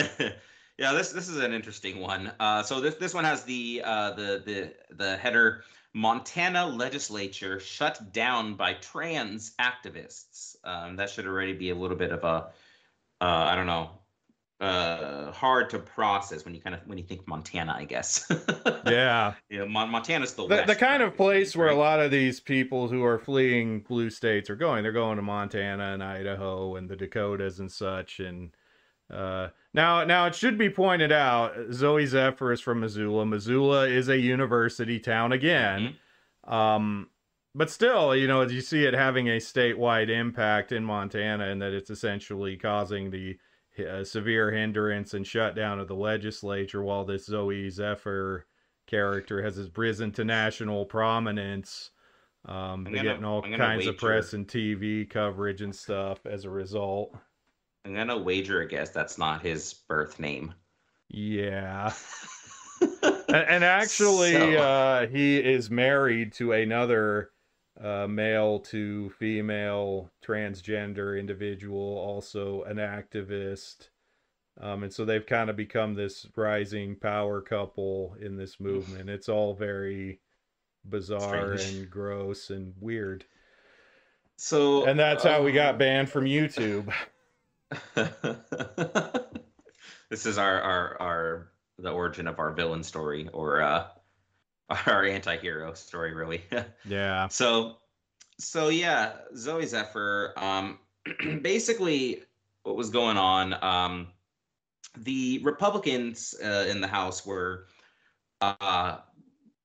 yeah, this this is an interesting one. Uh so this this one has the uh the the the header Montana legislature shut down by trans activists. Um, that should already be a little bit of a uh, I don't know uh hard to process when you kind of when you think Montana, I guess. yeah. Yeah, Mon- Montana's the, the, the kind of place where a lot of these people who are fleeing blue states are going. They're going to Montana and Idaho and the Dakotas and such and uh now now it should be pointed out Zooey Zephyr is from Missoula. Missoula is a university town again. Mm-hmm. Um but still, you know, you see it having a statewide impact in Montana and that it's essentially causing the a severe hindrance and shutdown of the legislature while this Zooey Zephyr character has risen to national prominence. Um, they're getting all kinds wager. of press and TV coverage and stuff as a result. I'm gonna wager a guess that's not his birth name. Yeah. and, and, actually, so... uh, he is married to another uh, male to female transgender individual, also an activist. Um, and so they've kind of become this rising power couple in this movement. It's all very bizarre Strange. and gross and weird. So, and that's how we got um, banned from YouTube. this is our our our the origin of our villain story, or uh, our anti-hero story really. Yeah. So so yeah zooey zephyr um basically what was going on um the republicans uh, in the house were uh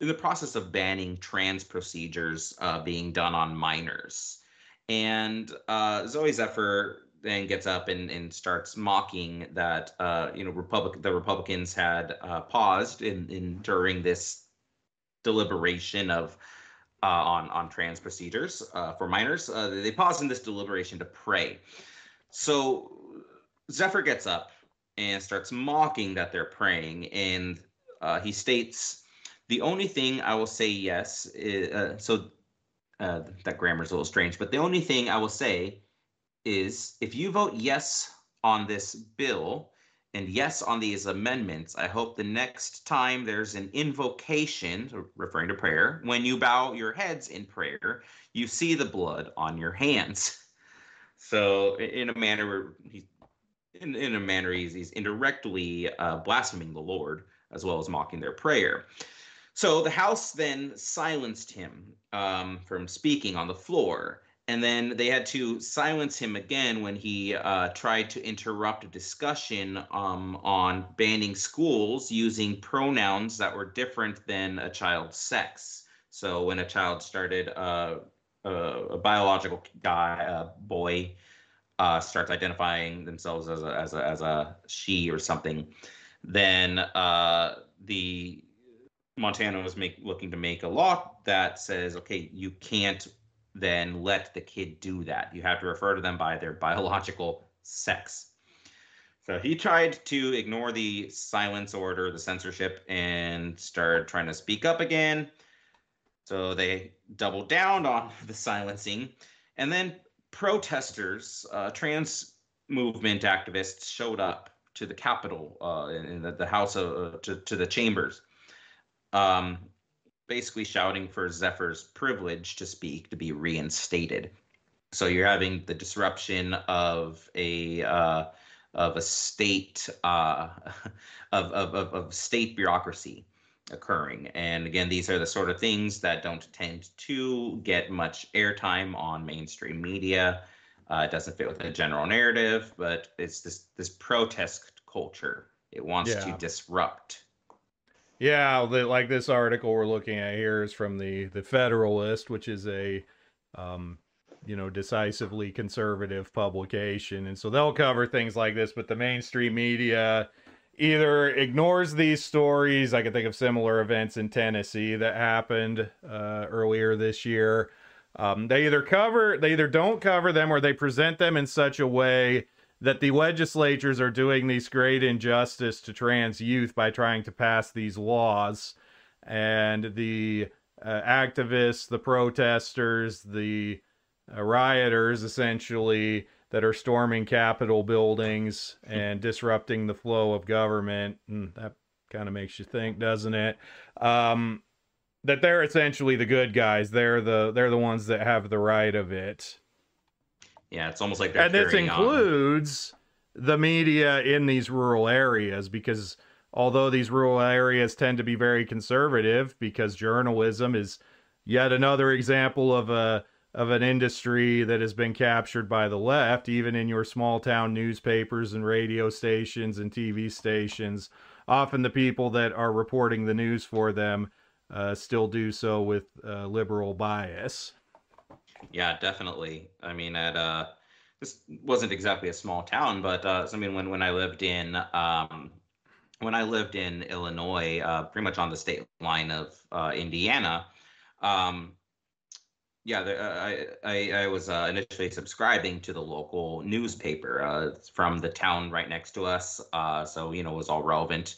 in the process of banning trans procedures uh, being done on minors. And uh, zooey zephyr then gets up and, and starts mocking that uh, you know Republic the Republicans had uh, paused in, in during this deliberation of uh, on on trans procedures uh, for minors. Uh, they pause in this deliberation to pray. So Zephyr gets up and starts mocking that they're praying, and uh, he states, "The only thing I will say yes is uh, so." Uh, that grammar is a little strange, but the only thing I will say is if you vote yes on this bill, and yes on these amendments. I hope the next time there's an invocation, referring to prayer, when you bow your heads in prayer, you see the blood on your hands. So, in a manner, he's in, in a manner, he's, he's indirectly uh, blaspheming the Lord as well as mocking their prayer. So the House then silenced him um, from speaking on the floor. And then they had to silence him again when he uh, tried to interrupt a discussion um, on banning schools using pronouns that were different than a child's sex. So when a child started uh, a, a biological guy, a boy, uh, starts identifying themselves as a, as a, as a she or something, then uh, the Montana was make, looking to make a law that says, okay, you can't then let the kid do that. You have to refer to them by their biological sex. So he tried to ignore the silence order, the censorship, and started trying to speak up again. So they doubled down on the silencing. And then protesters, uh, trans movement activists showed up to the Capitol, uh, in the, the House of, uh, to, to the chambers, um, basically shouting for Zephyr's privilege to speak to be reinstated. So you're having the disruption of a uh, of a state uh, of, of, of, of state bureaucracy occurring. And again, these are the sort of things that don't tend to get much airtime on mainstream media. Uh, it doesn't fit with the general narrative, but it's this this protest culture. It wants yeah. to disrupt. Yeah, like this article we're looking at here is from the the Federalist, which is a um, you know decisively conservative publication, and so they'll cover things like this. But the mainstream media either ignores these stories. I can think of similar events in Tennessee that happened uh, earlier this year. Um, they either cover, they either don't cover them, or they present them in such a way that the legislatures are doing these great injustice to trans youth by trying to pass these laws, and the uh, activists, the protesters, the uh, rioters, essentially that are storming Capitol buildings and disrupting the flow of government. And that kind of makes you think, doesn't it? Um, that they're essentially the good guys. They're the they're the ones that have the right of it. Yeah, it's almost like and this includes on. the media in these rural areas because although these rural areas tend to be very conservative because journalism is yet another example of a of an industry that has been captured by the left, even in your small town newspapers and radio stations and TV stations. Often the people that are reporting the news for them uh, still do so with uh, liberal bias. Yeah, definitely. I mean, at uh, this wasn't exactly a small town, but uh, I mean, when when I lived in um, when I lived in Illinois, uh, pretty much on the state line of uh, Indiana, um, yeah, the, uh, I, I, I was uh, initially subscribing to the local newspaper uh, from the town right next to us. Uh, so you know, it was all relevant.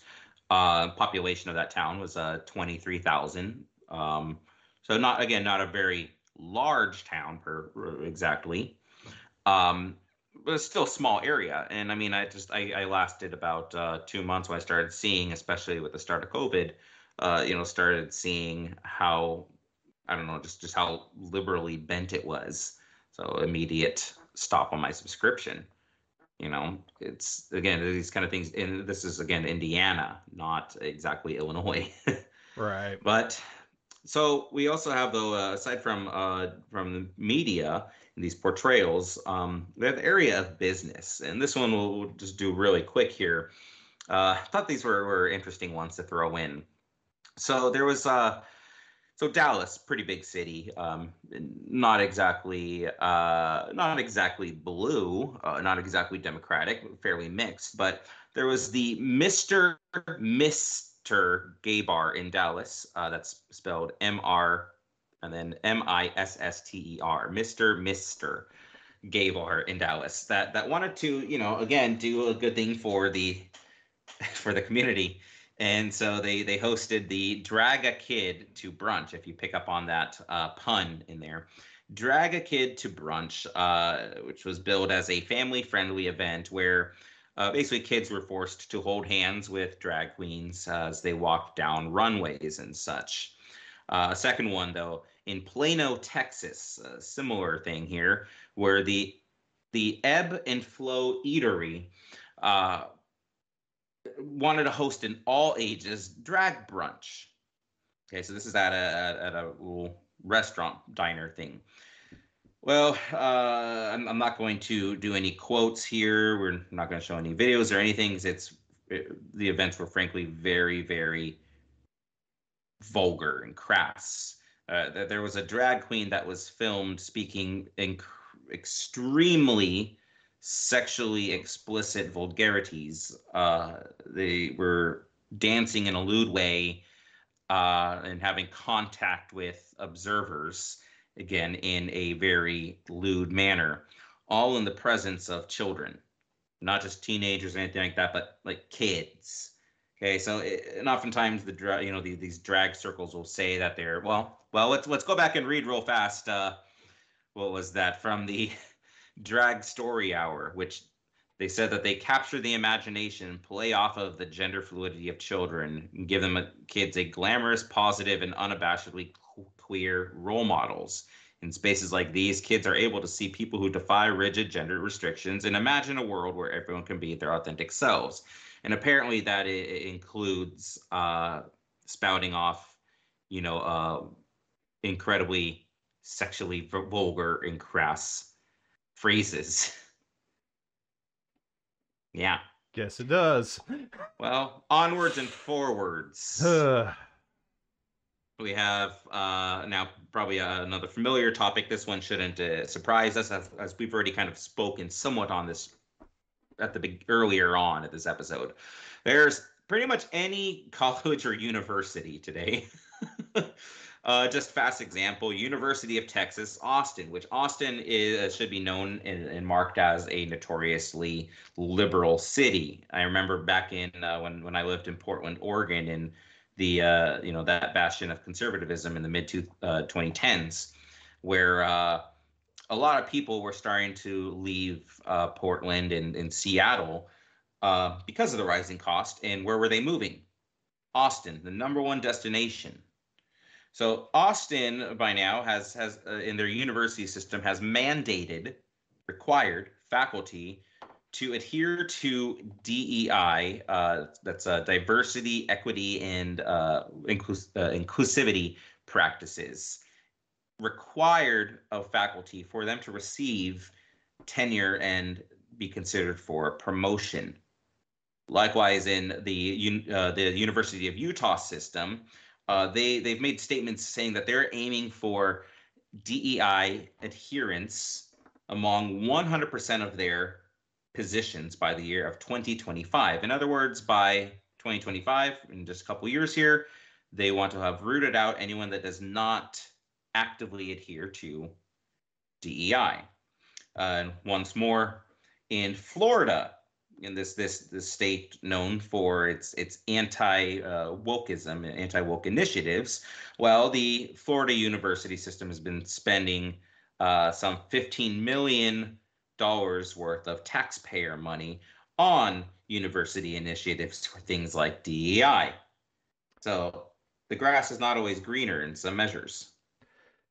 Uh, population of that town was uh, twenty three thousand. Um, so not again, not a very large town per exactly, um, but it's still a small area. And I mean, I just I, I lasted about uh, two months when I started seeing, especially with the start of COVID. Uh, you know, started seeing how I don't know, just just how liberally bent it was. So immediate stop on my subscription. You know, it's again these kind of things. And this is again Indiana, not exactly Illinois. right. But so we also have though, uh, aside from uh, from the media and these portrayals, um, we have the area of business, and this one we'll, just do really quick here. Uh, I thought these were, were interesting ones to throw in. So there was uh, so Dallas, pretty big city, um, not exactly uh, not exactly blue, uh, not exactly democratic, fairly mixed. But there was the Mister Mister Gay Bar in Dallas. Uh, that's spelled M R and then M I S S T E R. Mister Mister Gay Bar in Dallas. That that wanted to you know again do a good thing for the for the community and so they they hosted the drag a kid to brunch if you pick up on that uh, pun in there drag a kid to brunch uh, which was billed as a family friendly event where uh, basically kids were forced to hold hands with drag queens as they walked down runways and such uh, second one though in plano texas a similar thing here where the the ebb and flow eatery uh, wanted to host an all ages drag brunch. Okay, so this is at a at a little restaurant diner thing. Well, uh, I'm, I'm not going to do any quotes here. We're not going to show any videos or anything. It's it, the events were frankly very, very vulgar and crass. Uh, there was a drag queen that was filmed speaking inc- extremely sexually explicit vulgarities. Uh, they were dancing in a lewd way uh, and having contact with observers, again, in a very lewd manner, all in the presence of children, not just teenagers or anything like that, but like kids. Okay, so it, and oftentimes the dra- you know the, these drag circles will say that they're well, well let's let's go back and read real fast. Uh, what was that from the drag story hour, which they said that they capture the imagination, play off of the gender fluidity of children, and give them a, kids a glamorous, positive, and unabashedly queer role models. In spaces like these, kids are able to see people who defy rigid gender restrictions and imagine a world where everyone can be their authentic selves. And apparently, that includes uh, spouting off, you know, uh, incredibly sexually vulgar and crass phrases. Yeah. Guess it does. Well, onwards and forwards. we have uh, now probably uh, another familiar topic. This one shouldn't uh, surprise us, as, as, we've already kind of spoken somewhat on this at the big, earlier on at this episode. There's pretty much any college or university today Uh, just fast example: University of Texas, Austin, which Austin is uh, should be known and, and, marked as a notoriously liberal city. I remember back in uh, when when I lived in Portland, Oregon, in the uh, you know that bastion of conservatism in the mid 2010s, uh, where uh, a lot of people were starting to leave Portland and, and Seattle because of the rising cost. And where were they moving? Austin, the number one destination so Austin by now has has uh, in their university system has mandated required faculty to adhere to DEI, uh, that's uh, diversity, equity, and uh, inclus- uh, inclusivity practices, required of faculty for them to receive tenure and be considered for promotion. Likewise, in the uh, the University of Utah system, uh, they they've made statements saying that they're aiming for DEI adherence among 100% of their positions by the year of 2025. In other words, by 2025, in just a couple years here, they want to have rooted out anyone that does not actively adhere to DEI. Uh, and once more, in Florida, in this this this state known for its its anti uh, wokeism and anti woke initiatives. Well, the Florida university system has been spending uh, some 15 million dollars worth of taxpayer money on university initiatives for things like DEI. So the grass is not always greener in some measures.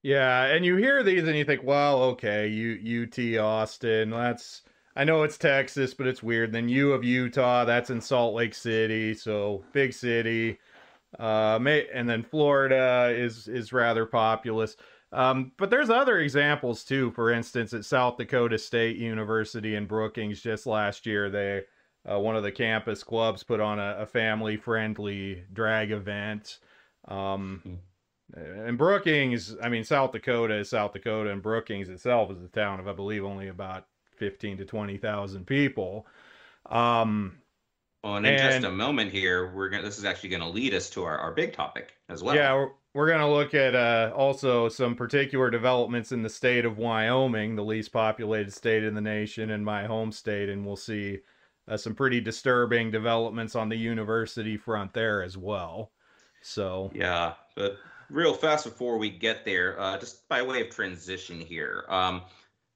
Yeah, and you hear these and you think, well, okay, U- UT Austin, that's I know it's Texas, but it's weird. Then U of Utah, that's in Salt Lake City, so big city. Uh, and then Florida is is rather populous. Um, but there's other examples too. For instance, at South Dakota State University in Brookings, just last year, they uh, one of the campus clubs put on a, a family friendly drag event. Um, mm and Brookings, I mean, South Dakota is South Dakota, and Brookings itself is a town of, I believe, only about fifteen to twenty thousand people. Um, well, and in and, just a moment here, we're gonna. This is actually going to lead us to our, our big topic as well. Yeah, we're, going to look at uh, also some particular developments in the state of Wyoming, the least populated state in the nation, and my home state, and we'll see uh, some pretty disturbing developments on the university front there as well. So yeah, but real fast before we get there, uh, just by way of transition here. Um,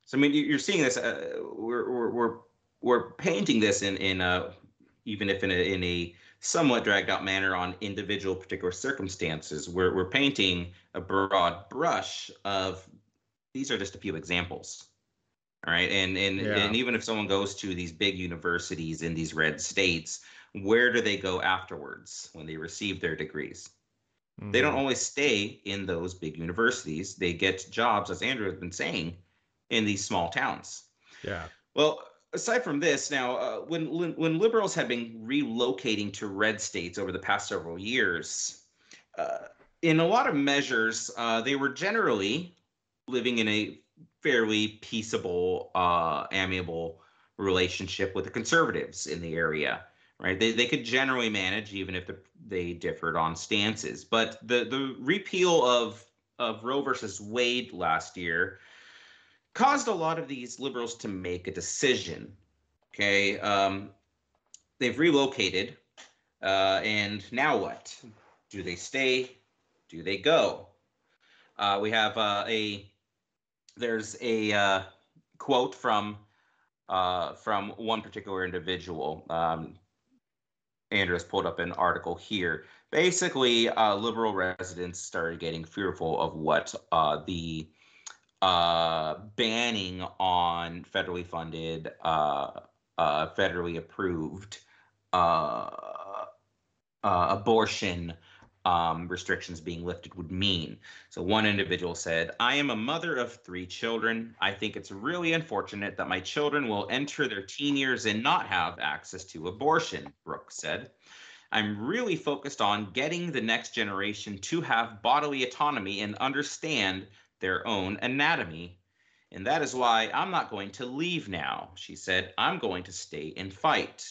so I mean, you're seeing this. Uh, we're, we're we're painting this in in a even if in a in a somewhat dragged out manner on individual particular circumstances. We're we're painting a broad brush of these are just a few examples. All right, and and yeah. and even if someone goes to these big universities in these red states, where do they go afterwards when they receive their degrees? Mm-hmm. They don't mm-hmm. always stay in those big universities. They get jobs, as Andrew has been saying, in these small towns. Yeah. Well, aside from this, now uh, when when liberals have been relocating to red states over the past several years, uh, in a lot of measures, uh, they were generally living in a fairly peaceable, uh, amiable relationship with the conservatives in the area. Right? They they could generally manage, even if the, they differed on stances. But the the repeal of of Roe versus Wade last year caused a lot of these liberals to make a decision. Okay, um, they've relocated, uh, and now what? Do they stay? Do they go? Uh, we have uh, a there's a uh, quote from uh, from one particular individual. Um, Andrew has pulled up an article here. Basically, uh, liberal residents started getting fearful of what the uh, banning on federally funded, uh, uh, federally approved uh, uh, abortion um, restrictions being lifted would mean. So, one individual said, I am a mother of three children. I think it's really unfortunate that my children will enter their teen years and not have access to abortion, Brooks said. I'm really focused on getting the next generation to have bodily autonomy and understand their own anatomy. And that is why I'm not going to leave now. She said, I'm going to stay and fight.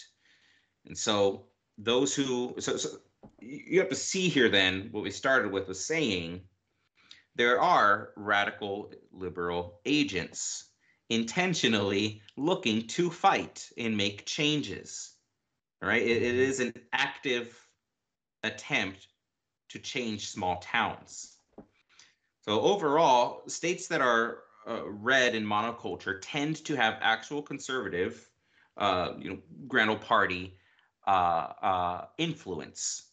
And so, those who, so, so you have to see here then what we started with was saying there are radical liberal agents intentionally looking to fight and make changes. Right? it, it is an active attempt to change small towns. So overall, states that are uh, red in monoculture tend to have actual conservative, uh, you know, Grand Old Party uh, uh, influence,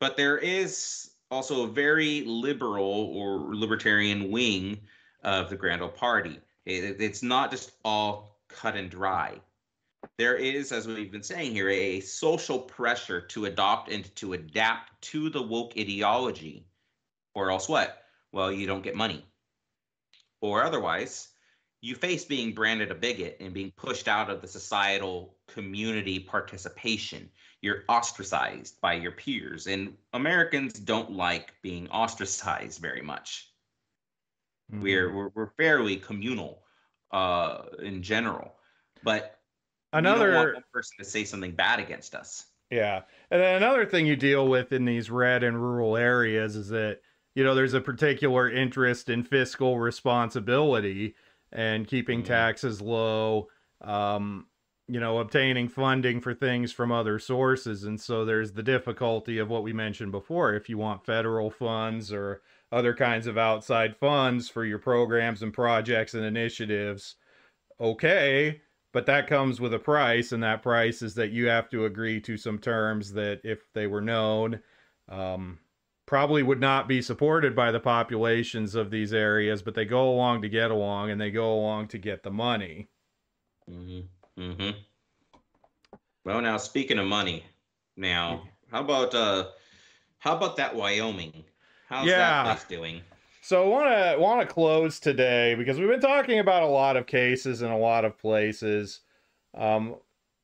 but there is also a very liberal or libertarian wing of the Grand Old Party. It, it's not just all cut and dry. There is, as we've been saying here, a social pressure to adopt and to adapt to the woke ideology, or else what? Well, you don't get money. Or otherwise, you face being branded a bigot and being pushed out of the societal community participation. You're ostracized by your peers, and Americans don't like being ostracized very much. Mm-hmm. We're, we're, we're fairly communal uh, in general, but another person to say something bad against us. Yeah, and then another thing you deal with in these red and rural areas is that you know, there's a particular interest in fiscal responsibility and keeping mm-hmm. taxes low, um, you know, obtaining funding for things from other sources. And so there's the difficulty of what we mentioned before. If you want federal funds or other kinds of outside funds for your programs and projects and initiatives, okay, but that comes with a price, and that price is that you have to agree to some terms that, if they were known, um, probably would not be supported by the populations of these areas, but they go along to get along and they go along to get the money. Mm-hmm. Mm-hmm. Well, now speaking of money, now how about uh, how about that Wyoming? How's yeah. that place doing? So I want to want to close today because we've been talking about a lot of cases in a lot of places. Um,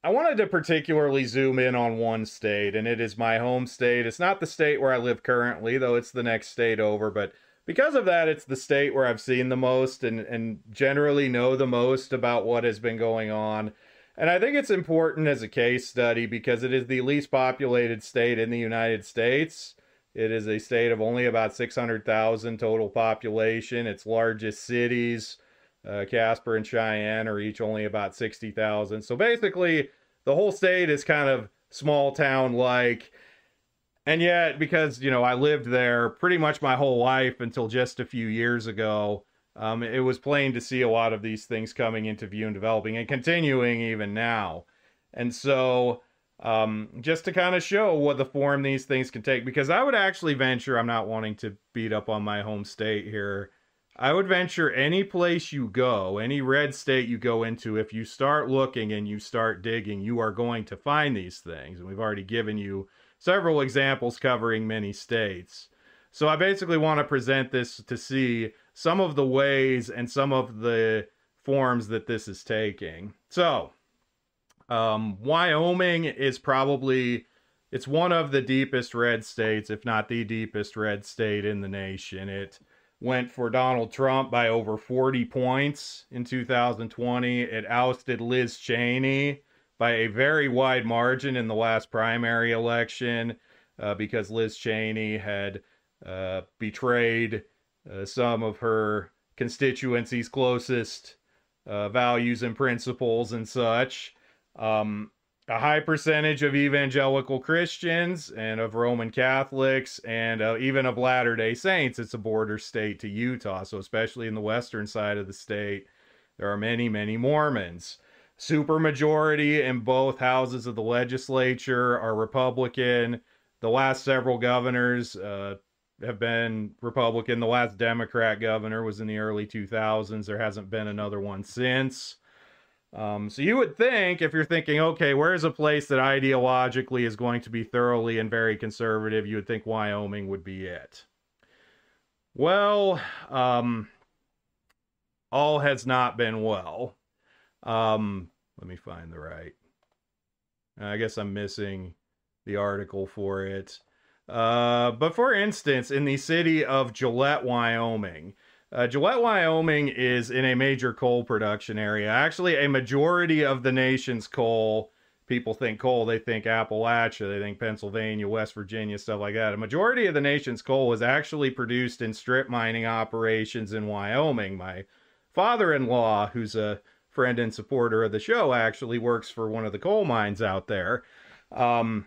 I wanted to particularly zoom in on one state, and it is my home state. It's not the state where I live currently, though it's the next state over, but because of that, it's the state where I've seen the most and, and generally know the most about what has been going on. And I think it's important as a case study because it is the least populated state in the United States. It is a state of only about 600,000 total population. Its largest cities uh, Casper and Cheyenne are each only about 60,000. So basically, the whole state is kind of small town like. And yet, because, you know, I lived there pretty much my whole life until just a few years ago, um, it was plain to see a lot of these things coming into view and developing and continuing even now. And so, um, just to kind of show what the form these things can take, because I would actually venture, I'm not wanting to beat up on my home state here, I would venture any place you go, any red state you go into, if you start looking and you start digging, you are going to find these things. And we've already given you several examples covering many states. So I basically want to present this to see some of the ways and some of the forms that this is taking. So, um, Wyoming is probably it's one of the deepest red states, if not the deepest red state in the nation. It went for Donald Trump by over 40 points in 2020. It ousted Liz Cheney by a very wide margin in the last primary election uh, because Liz Cheney had uh, betrayed uh, some of her constituency's closest uh, values and principles and such. Um, a high percentage of evangelical Christians and of Roman Catholics and uh, even of Latter day Saints. It's a border state to Utah. So, especially in the western side of the state, there are many, many Mormons. Supermajority in both houses of the legislature are Republican. The last several governors uh, have been Republican. The last Democrat governor was in the early 2000s. There hasn't been another one since. Um, so you would think, if you're thinking, okay, where's a place that ideologically is going to be thoroughly and very conservative, you would think Wyoming would be it. Well, um, all has not been well. Um, let me find the right. I guess I'm missing the article for it. Uh, but for instance, in the city of Gillette, Wyoming, uh, Gillette, Wyoming is in a major coal production area. Actually, a majority of the nation's coal, people think coal, they think Appalachia, they think Pennsylvania, West Virginia, stuff like that. A majority of the nation's coal was actually produced in strip mining operations in Wyoming. My father in law, who's a friend and supporter of the show, actually works for one of the coal mines out there. Um,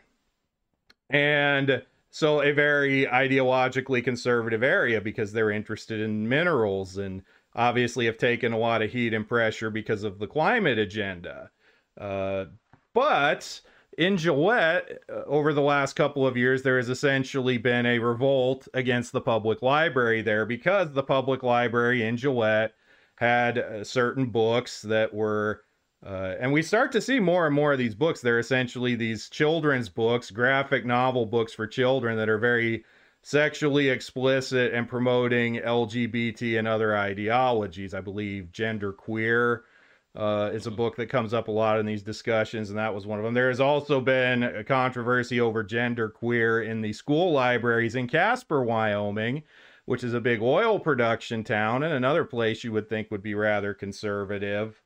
and so a very ideologically conservative area because they're interested in minerals and obviously have taken a lot of heat and pressure because of the climate agenda. Uh, but in Gillette, uh, over the last couple of years, there has essentially been a revolt against the public library there because the public library in Gillette had uh, certain books that were uh, and we start to see more and more of these books. They're essentially these children's books, graphic novel books for children that are very sexually explicit and promoting LGBT and other ideologies. I believe Gender Queer uh, is a book that comes up a lot in these discussions, and that was one of them. There has also been a controversy over Gender Queer in the school libraries in Casper, Wyoming, which is a big oil production town and another place you would think would be rather conservative.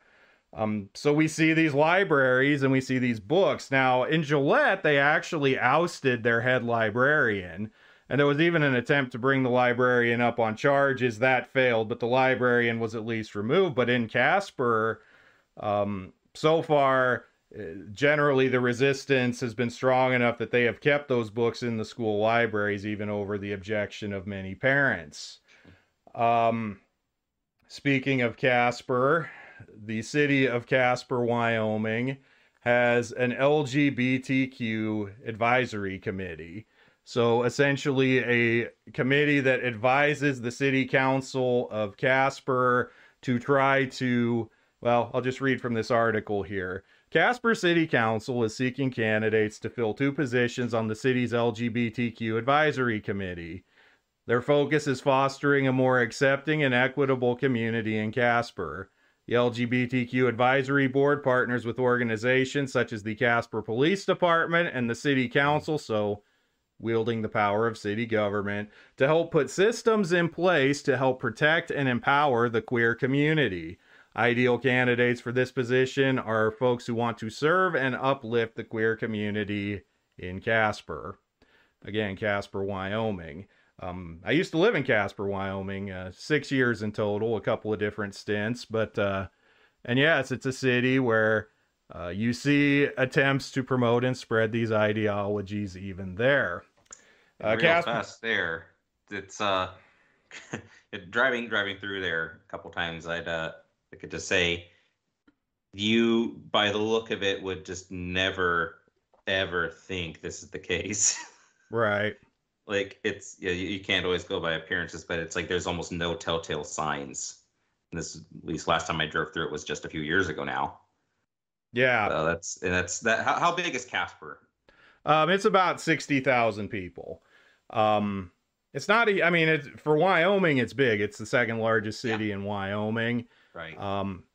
Um, so we see these libraries and we see these books. Now, in Gillette, they actually ousted their head librarian. And there was even an attempt to bring the librarian up on charges. That failed, but the librarian was at least removed. But in Casper, um, so far, uh, generally the resistance has been strong enough that they have kept those books in the school libraries, even over the objection of many parents. Um, speaking of Casper, the city of Casper, Wyoming, has an LGBTQ advisory committee. So essentially, a committee that advises the city council of Casper to try to, well, I'll just read from this article here. Casper City Council is seeking candidates to fill two positions on the city's LGBTQ advisory committee. Their focus is fostering a more accepting and equitable community in Casper. The LGBTQ Advisory Board partners with organizations such as the Casper Police Department and the City Council, so wielding the power of city government, to help put systems in place to help protect and empower the queer community. Ideal candidates for this position are folks who want to serve and uplift the queer community in Casper. Again, Casper, Wyoming. Um, I used to live in Casper, Wyoming, uh, six years in total, a couple of different stints. But, uh, and yes, it's a city where uh, you see attempts to promote and spread these ideologies even there. Uh, Real Casper- fast there. It's uh, driving driving through there a couple times. I'd uh, I could just say, you by the look of it would just never ever think this is the case. Right like it's yeah you, you, can't always go by appearances but it's like there's almost no telltale signs and this at least last time i drove through it was just a few years ago now yeah so that's and that's that how, how big is casper um it's about 60000 people um it's not. A, I mean, it's for Wyoming, it's big. It's the second largest city in Wyoming. Right. Um,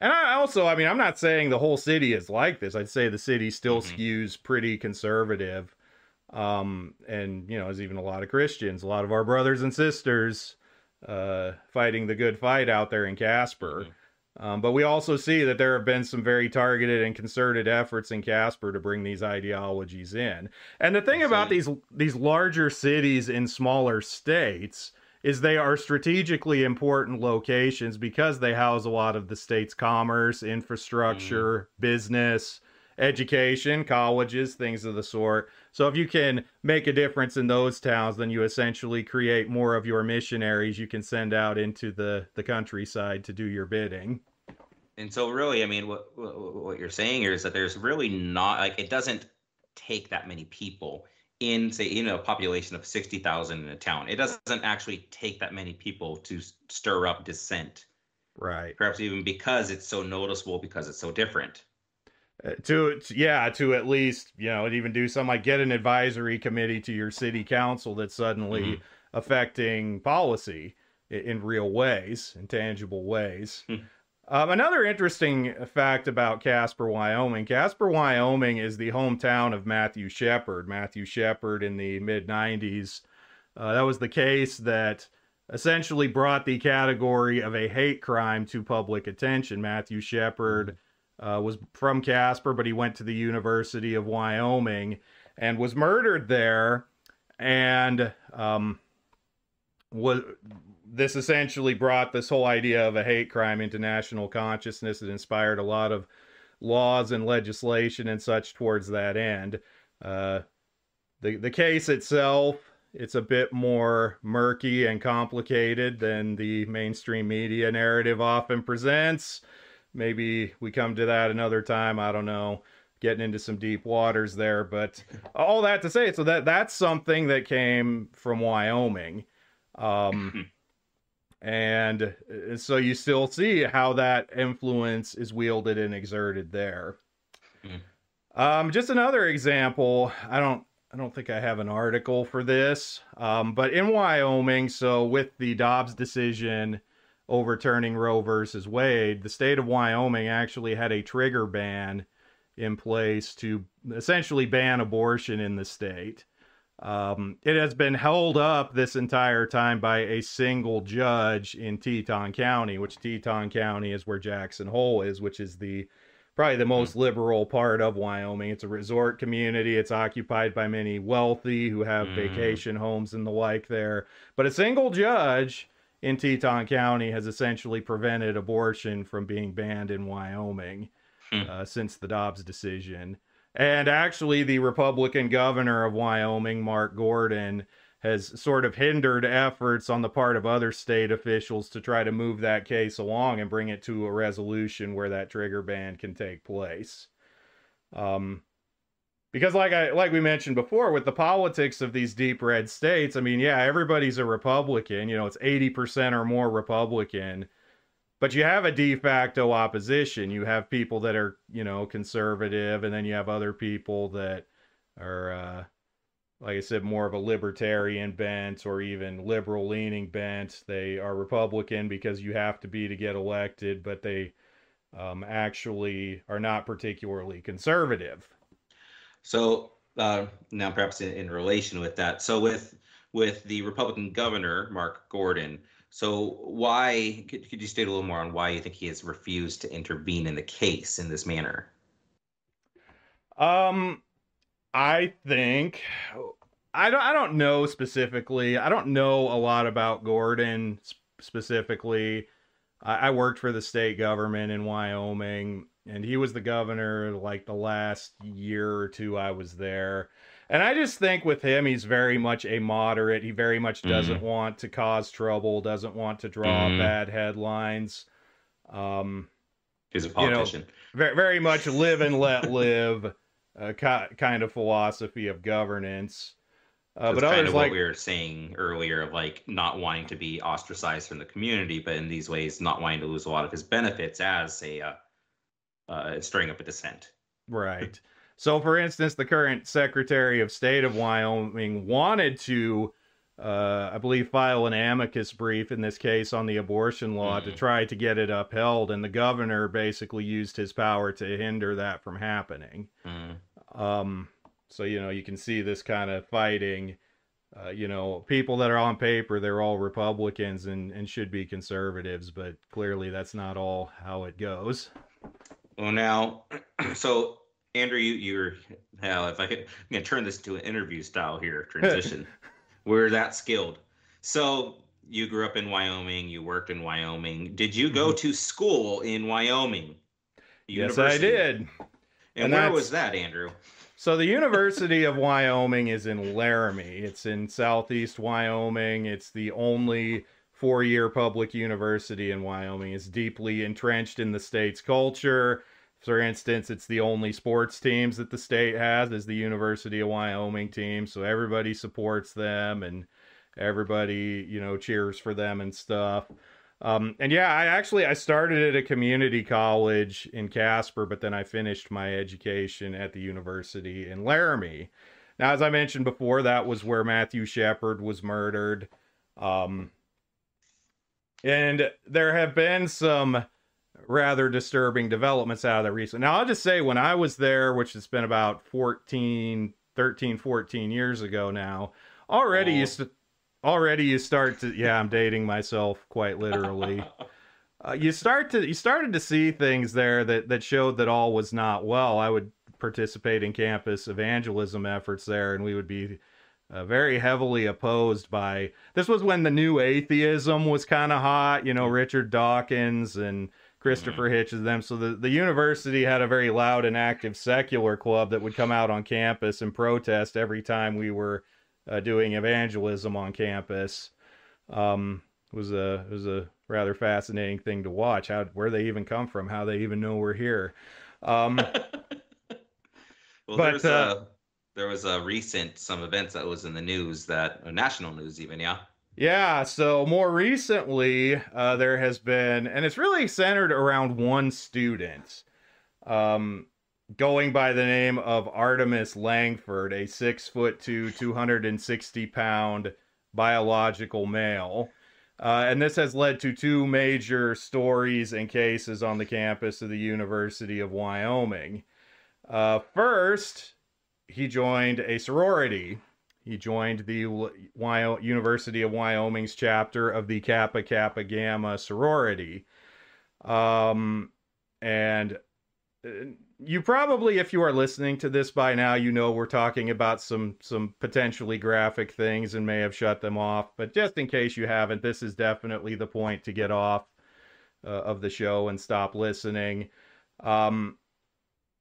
and I also, I mean, I'm not saying the whole city is like this. I'd say the city still Mhm. skews pretty conservative. Um, and you know, as even a lot of Christians, a lot of our brothers and sisters, uh, fighting the good fight out there in Casper. Mhm. Um, but we also see that there have been some very targeted and concerted efforts in Casper to bring these ideologies in. And the thing about these these larger cities in smaller states is they are strategically important locations because they house a lot of the state's commerce, infrastructure, business, education, colleges, things of the sort. So if you can make a difference in those towns, then you essentially create more of your missionaries you can send out into the the countryside to do your bidding. And so, really, I mean, what what, what you're saying here is that there's really not like it doesn't take that many people in, say, you know, a population of sixty thousand in a town. It doesn't actually take that many people to stir up dissent. Right. Perhaps even because it's so noticeable, because it's so different. Uh, to, yeah to at least you know even do something like get an advisory committee to your city council that's suddenly Mhm. affecting policy i- in real ways in tangible ways. Hmm. um, another interesting fact about casper wyoming. Casper wyoming is the hometown of matthew shepard. Matthew shepard in the mid 90s uh, that was the case that essentially brought the category of a hate crime to public attention. Matthew shepard uh, was from Casper, but he went to the University of Wyoming and was murdered there. And um, was this essentially brought this whole idea of a hate crime into national consciousness. It inspired a lot of laws and legislation and such towards that end. Uh, the the case itself, it's a bit more murky and complicated than the mainstream media narrative often presents maybe we come to that another time i don't know getting into some deep waters there. But all that to say so that that's something that came from wyoming. Um and uh, so you still see how that influence is wielded and exerted there. Mhm. um just another example i don't i don't think i have an article for this um but in wyoming so with the dobbs decision overturning Roe versus Wade, the state of Wyoming actually had a trigger ban in place to essentially ban abortion in the state. Um, it has been held up this entire time by a single judge in Teton County, which Teton County is where Jackson Hole is, which is the probably the most liberal part of Wyoming. It's a resort community. It's occupied by many wealthy who have Mm. vacation homes and the like there. But a single judge in Teton County has essentially prevented abortion from being banned in Wyoming Hmm. uh, since the Dobbs decision. And actually, the Republican governor of Wyoming, Mark Gordon, has sort of hindered efforts on the part of other state officials to try to move that case along and bring it to a resolution where that trigger ban can take place. Um, because like I like we mentioned before with the politics of these deep red states, I mean, yeah, everybody's a Republican, you know, it's 80% or more Republican. But you have a de facto opposition. You have people that are, you know, conservative and then you have other people that are uh like I said more of a libertarian bent or even liberal leaning bent. They are Republican because you have to be to get elected, but they um, actually are not particularly conservative. So uh, now, perhaps in, in relation with that, so with with the Republican governor Mark Gordon, so why could, could you state a little more on why you think he has refused to intervene in the case in this manner? Um, I think I don't. I don't know specifically. I don't know a lot about Gordon sp- specifically. I, I worked for the state government in Wyoming, and he was the governor like the last year or two I was there. And I just think with him, he's very much a moderate. He very much doesn't want to cause trouble, doesn't want to draw Mhm. bad headlines. Um, He's a know, politician. very, very much live and let live uh, kind of philosophy of governance. Uh, but kind of like what we were saying earlier of like not wanting to be ostracized from the community, but in these ways not wanting to lose a lot of his benefits as a uh, stirring up a dissent. right. So, for instance, the current Secretary of State of Wyoming wanted to uh, I believe, file an amicus brief in this case on the abortion law to Mhm. try to get it upheld, and the governor basically used his power to hinder that from happening. Mm. Um, so you know, you can see this kind of fighting. Uh, you know, people that are on paper, they're all Republicans and, and should be conservatives, but clearly that's not all how it goes. Well, now, so Andrew, you, you're now if I could, I'm gonna turn this to an interview style here transition. We're that skilled. So you grew up in Wyoming. You worked in Wyoming. Did you go to school in Wyoming? Mm-hmm. Yes, I did. And, And where was that, Andrew? So the University of Wyoming is in Laramie. It's in southeast Wyoming. It's the only four-year public university in Wyoming. It's deeply entrenched in the state's culture. For instance, it's the only sports teams that the state has is the University of Wyoming team. So everybody supports them and everybody, you know, cheers for them and stuff. Um, and yeah, I actually I started at a community college in Casper, but then I finished my education at the university in Laramie. Now, as I mentioned before, that was where Matthew Shepard was murdered. Um, and there have been some rather disturbing developments out of that recently. Now, I'll just say when I was there, which has been about 14, 13, 14 years ago now, already Oh. you st- already you start to yeah, I'm dating myself quite literally. uh, you start to you started to see things there that that showed that all was not well. I would participate in campus evangelism efforts there, and we would be uh, very heavily opposed by. This was when the new atheism was kind of hot. You know, Richard Dawkins and Christopher Hitchens, them. So the the university had a very loud and active secular club that would come out on campus and protest every time we were uh, doing evangelism on campus. Um, it was a it was a rather fascinating thing to watch. How where they even come from, how they even know we're here. Um, Well, But, there's uh, a there was a recent some events that was in the news that uh, national news even yeah. Yeah, so more recently, uh, there has been, and it's really centered around one student, um, going by the name of Artemis Langford, a six foot two, 260 pound biological male. Uh, and this has led to two major stories and cases on the campus of the University of Wyoming. Uh, first, he joined a sorority. He joined the University of Wyoming's chapter of the Kappa Kappa Gamma sorority. Um, and uh, you probably, if you are listening to this by now, you know we're talking about some some potentially graphic things and may have shut them off. But just in case you haven't, this is definitely the point to get off uh, of the show and stop listening. Um,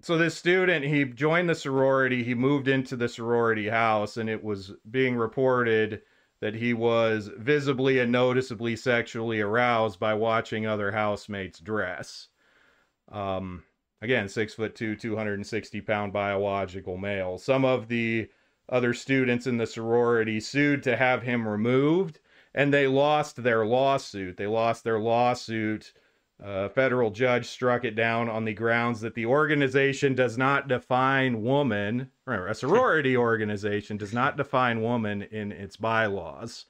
so this student, he joined the sorority. He moved into the sorority house, and it was being reported that he was visibly and noticeably sexually aroused by watching other housemates dress. Um, again, six foot two, 260 pound biological male. Some of the other students in the sorority sued to have him removed, and they lost their lawsuit. They lost their lawsuit. A federal judge struck it down on the grounds that the organization does not define woman, remember, a sorority organization does not define woman in its bylaws.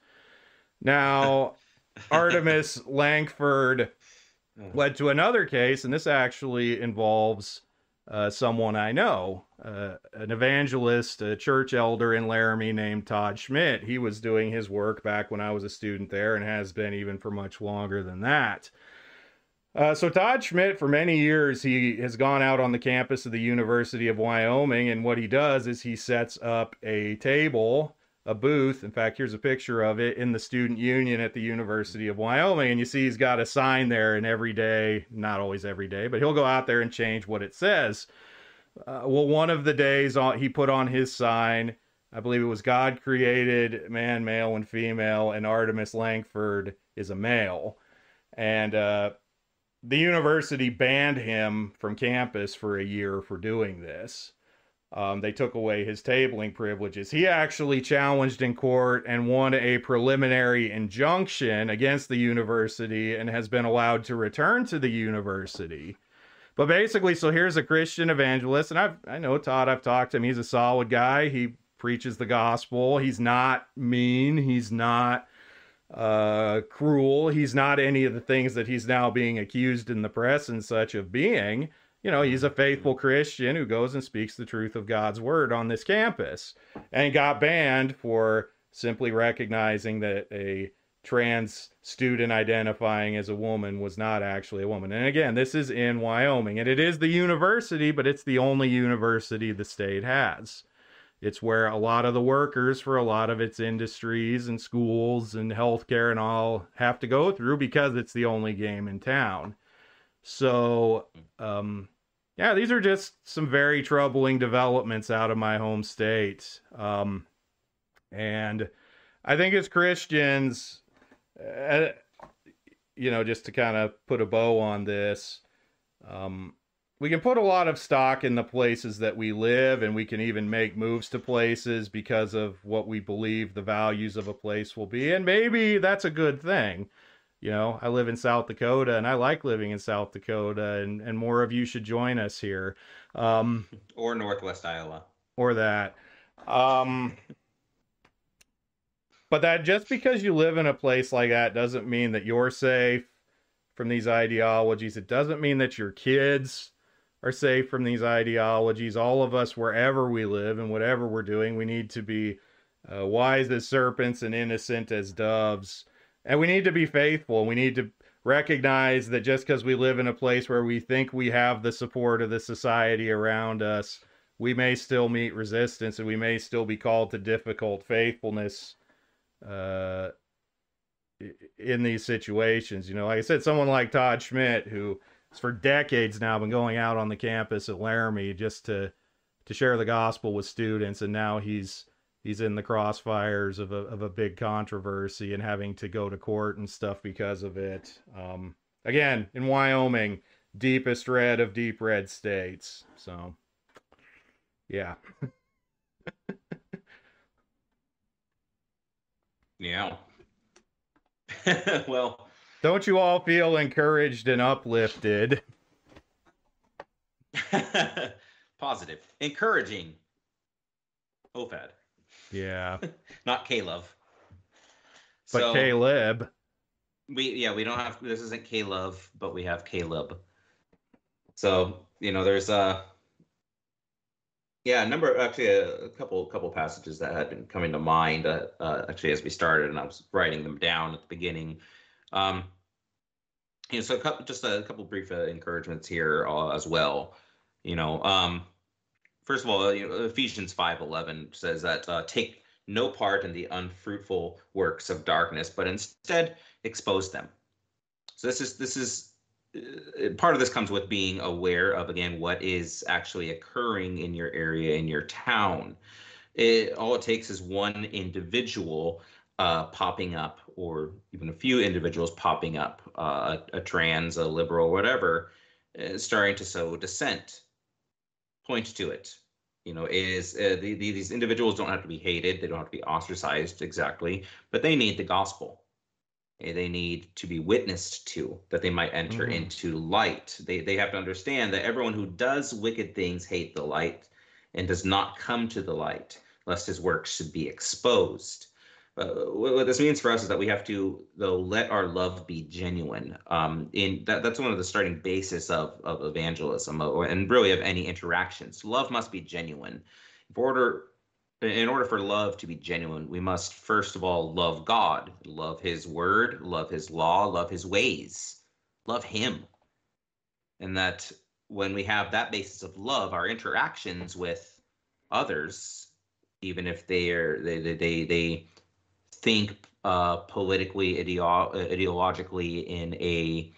Now, Artemis Langford led to another case, and this actually involves uh, someone I know, uh, an evangelist, a church elder in Laramie named Todd Schmidt. He was doing his work back when I was a student there and has been even for much longer than that. Uh, so Todd Schmidt, for many years, he has gone out on the campus of the University of Wyoming, and what he does is he sets up a table, a booth. In fact, here's a picture of it in the student union at the University of Wyoming, and you see he's got a sign there, and every day, not always every day, but he'll go out there and change what it says. Uh, well, one of the days on, he put on his sign, I believe it was God created man, male, and female, and Artemis Langford is a male, and uh, the university banned him from campus for a year for doing this. Um, they took away his tabling privileges. He actually challenged in court and won a preliminary injunction against the university and has been allowed to return to the university. But basically, so here's a Christian evangelist, and I've I know Todd. I've talked to him. He's a solid guy. He preaches the gospel. He's not mean. He's not uh, cruel. He's not any of the things that he's now being accused in the press and such of being. You know, he's a faithful Christian who goes and speaks the truth of God's word on this campus and got banned for simply recognizing that a trans student identifying as a woman was not actually a woman. And again, this is in Wyoming, and it is the university, but it's the only university the state has. It's where a lot of the workers for a lot of its industries and schools and healthcare and all have to go through because it's the only game in town. So, um, yeah, these are just some very troubling developments out of my home state. Um, and I think as Christians, uh, you know, just to kind of put a bow on this, um, we can put a lot of stock in the places that we live, and we can even make moves to places because of what we believe the values of a place will be. And maybe that's a good thing. You know, I live in South Dakota and I like living in South Dakota, and, and more of you should join us here. Um, or Northwest Iowa. Or that. Um, but that just because you live in a place like that doesn't mean that you're safe from these ideologies. It doesn't mean that your kids are safe from these ideologies. All of us, wherever we live and whatever we're doing, we need to be uh, wise as serpents and innocent as doves. And we need to be faithful. We need to recognize that just because we live in a place where we think we have the support of the society around us, we may still meet resistance and we may still be called to difficult faithfulness uh, in these situations. You know, like I said, someone like Todd Schmidt, who for decades now been going out on the campus at Laramie just to to share the gospel with students and now he's he's in the crossfires of a of a big controversy and having to go to court and stuff because of it. Um, again, in Wyoming, deepest red of deep red states. So yeah. yeah. well, don't you all feel encouraged and uplifted? Positive. Encouraging. OFAD. Yeah. Not K-Love. But so, Caleb. We yeah, we don't have this isn't K-Love, but we have Caleb. So, you know, there's a yeah, a number actually a, a couple couple passages that had been coming to mind uh, uh, actually as we started and I was writing them down at the beginning. Um, you know, so a couple, just a couple brief uh, encouragements here uh, as well. You know, um, first of all, you know, Ephesians five eleven says that uh, take no part in the unfruitful works of darkness, but instead expose them. So this is this is uh, part of this comes with being aware of again what is actually occurring in your area in your town. It all it takes is one individual uh, popping up, or even a few individuals popping up, uh, a, a, trans, a liberal, whatever, uh, starting to sow dissent. Point to it. You know, is uh, the, the, these individuals don't have to be hated, they don't have to be ostracized exactly, but they need the gospel. They need to be witnessed to that they might enter mm-hmm. into light. They, they have to understand that everyone who does wicked things hate the light and does not come to the light, lest his works should be exposed uh, what this means for us is that we have to though let our love be genuine um, in that, that's one of the starting basis of, of evangelism uh, and really of any interactions. Love must be genuine. In order in order for love to be genuine we must first of all love god love his word love his law love his ways love him. And that when we have that basis of love our interactions with others even if they are they they they, they think uh, politically, ideo- ideologically in a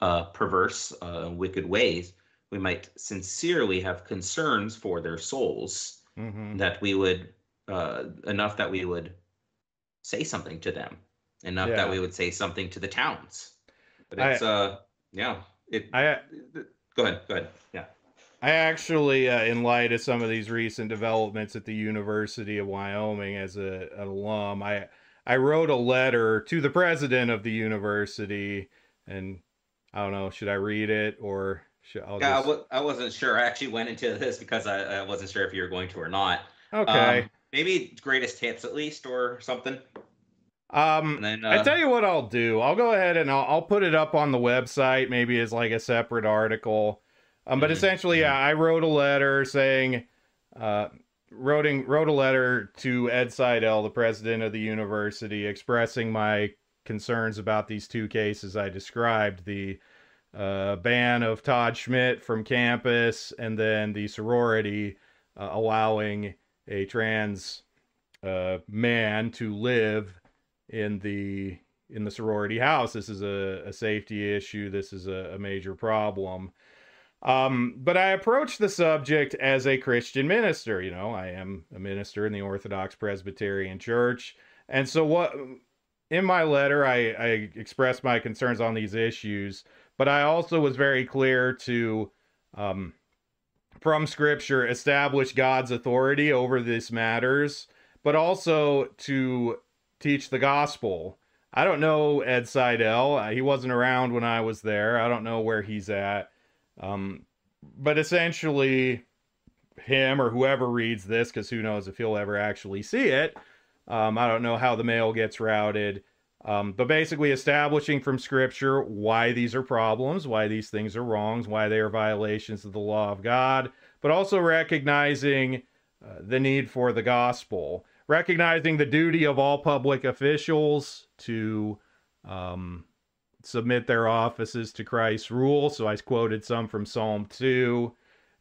uh, perverse, uh, wicked ways, we might sincerely have concerns for their souls mm-hmm. that we would uh, enough that we would say something to them, enough yeah. that we would say something to the towns. But it's I, uh, yeah, it. I go ahead, go ahead, yeah. I actually, uh, in light of some of these recent developments at the University of Wyoming, as a, an alum, I I wrote a letter to the president of the university, and I don't know, should I read it or should i yeah, just... I w- I wasn't sure. I actually went into this because I, I wasn't sure if you were going to or not. Okay. Um, maybe greatest hits at least or something. Um, then, uh, I tell you what I'll do. I'll go ahead and I'll, I'll, put it up on the website, maybe as like a separate article. Um, but mm-hmm. essentially, yeah, I wrote a letter saying, uh, wrote, wrote a letter to Ed Seidel, the president of the university, expressing my concerns about these two cases I described the uh, ban of Todd Schmidt from campus, and then the sorority uh, allowing a trans uh, man to live in the in the sorority house. This is a, a safety issue. This is a, a major problem. Um, but I approach the subject as a Christian minister. You know, I am a minister in the Orthodox Presbyterian Church, and so what in my letter I, I expressed my concerns on these issues, but I also was very clear to um, from Scripture establish God's authority over these matters, but also to teach the gospel. I don't know Ed Seidel. He wasn't around when I was there. I don't know where he's at. Um, but essentially, him or whoever reads this, because who knows if he'll ever actually see it. Um, I don't know how the mail gets routed. Um, but basically, establishing from Scripture why these are problems, why these things are wrongs, why they are violations of the law of God, but also recognizing uh, the need for the gospel, recognizing the duty of all public officials to um, submit their offices to Christ's rule. So I quoted some from Psalm 2,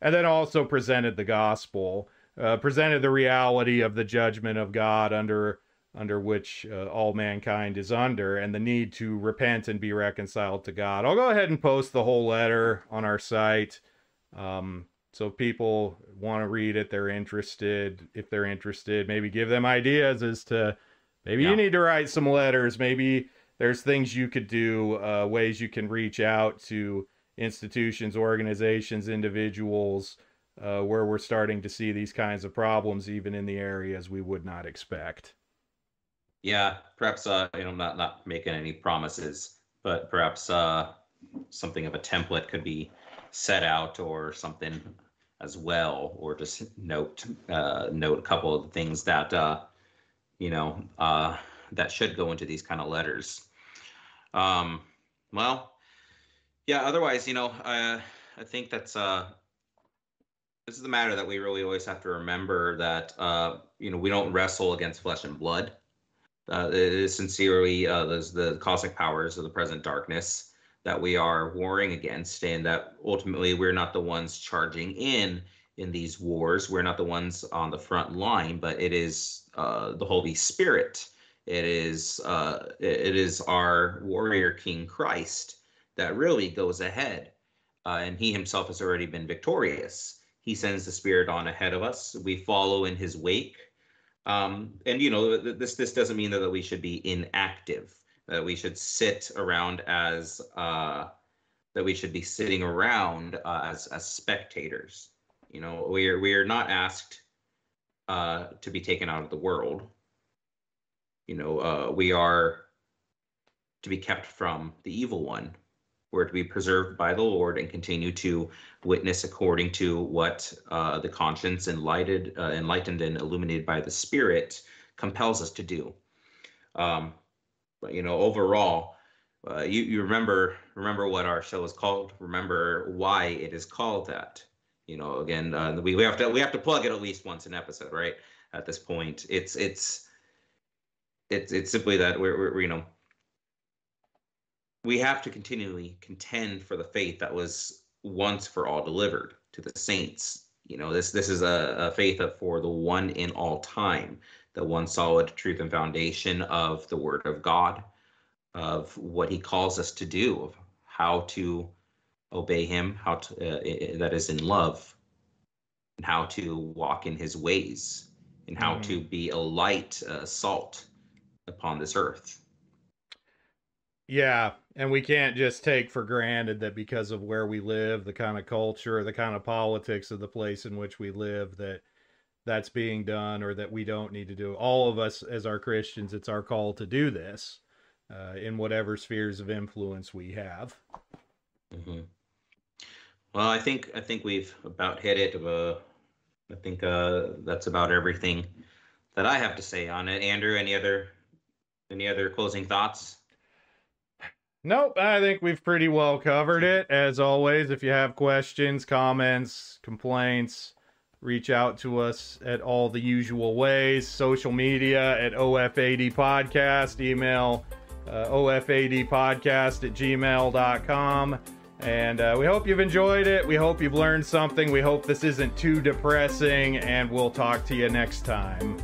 and then also presented the gospel, uh, presented the reality of the judgment of God under under which uh, all mankind is under and the need to repent and be reconciled to God. I'll go ahead and post the whole letter on our site. Um, so if people want to read it, they're interested. If they're interested, maybe give them ideas as to maybe yeah. you need to write some letters. Maybe there's things you could do, uh, ways you can reach out to institutions, organizations, individuals, uh, where we're starting to see these kinds of problems, even in the areas we would not expect. Yeah, perhaps uh, you know, not not making any promises, but perhaps uh, something of a template could be set out or something as well, or just note uh, note a couple of the things that uh, you know that should go into these kind of letters. Um, well, yeah. Otherwise, you know, I think that's uh, this is the matter that we really always have to remember that uh, you know we don't wrestle against flesh and blood. Uh, it is sincerely uh, those the cosmic powers of the present darkness that we are warring against, and that ultimately we're not the ones charging in in these wars. We're not the ones on the front line, but it is uh, the Holy Spirit it is uh, it is our warrior King Christ that really goes ahead, uh, and he himself has already been victorious. He sends the Spirit on ahead of us. We follow in his wake, um, and you know this this doesn't mean that we should be inactive. That we should sit around as uh, that we should be sitting around uh, as as spectators. You know, we are we are not asked uh, to be taken out of the world you know, uh, we are to be kept from the evil one. We're to be preserved by the Lord and continue to witness according to what uh, the conscience enlightened, uh, enlightened and illuminated by the Spirit compels us to do. Um, but you know, overall, uh, you you remember remember what our show is called. Remember why it is called that. You know, again, uh, we, we have to we have to plug it at least once an episode, right? At this point, it's it's it's it's simply that we're, we're you know we have to continually contend for the faith that was once for all delivered to the saints. You know, this this is a, a faith for the one in all time, the one solid truth and foundation of the Word of God, of what He calls us to do, of how to obey Him, how to uh, that is in love, and how to walk in His ways, and how mm. to be a light, uh, salt upon this earth. Yeah, and we can't just take for granted that because of where we live, the kind of culture, the kind of politics of the place in which we live, that that's being done or that we don't need to do. All of us as our Christians, it's our call to do this uh, in whatever spheres of influence we have. Mm-hmm. Well, I think I think we've about hit it. Uh, I think uh, that's about everything that I have to say on it. Andrew, any other any other closing thoughts? Nope, I think we've pretty well covered it. As always, if you have questions, comments, complaints, reach out to us at all the usual ways social media at OFAD Podcast, email uh, OFADpodcast at gmail.com. And uh, we hope you've enjoyed it. We hope you've learned something. We hope this isn't too depressing. And we'll talk to you next time.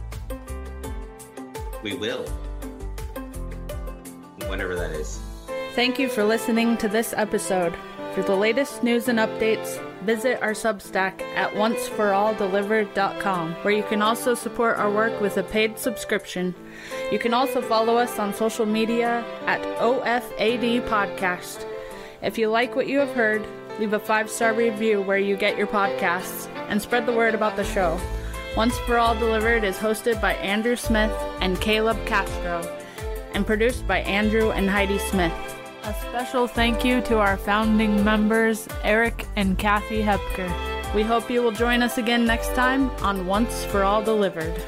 We will. Whenever that is. Thank you for listening to this episode. For the latest news and updates, visit our Substack at onceforalldelivered.com, where you can also support our work with a paid subscription. You can also follow us on social media at OFAD Podcast. If you like what you have heard, leave a five star review where you get your podcasts and spread the word about the show. Once for All Delivered is hosted by Andrew Smith and Caleb Castro and produced by Andrew and Heidi Smith. A special thank you to our founding members, Eric and Kathy Hepker. We hope you will join us again next time on Once for All Delivered.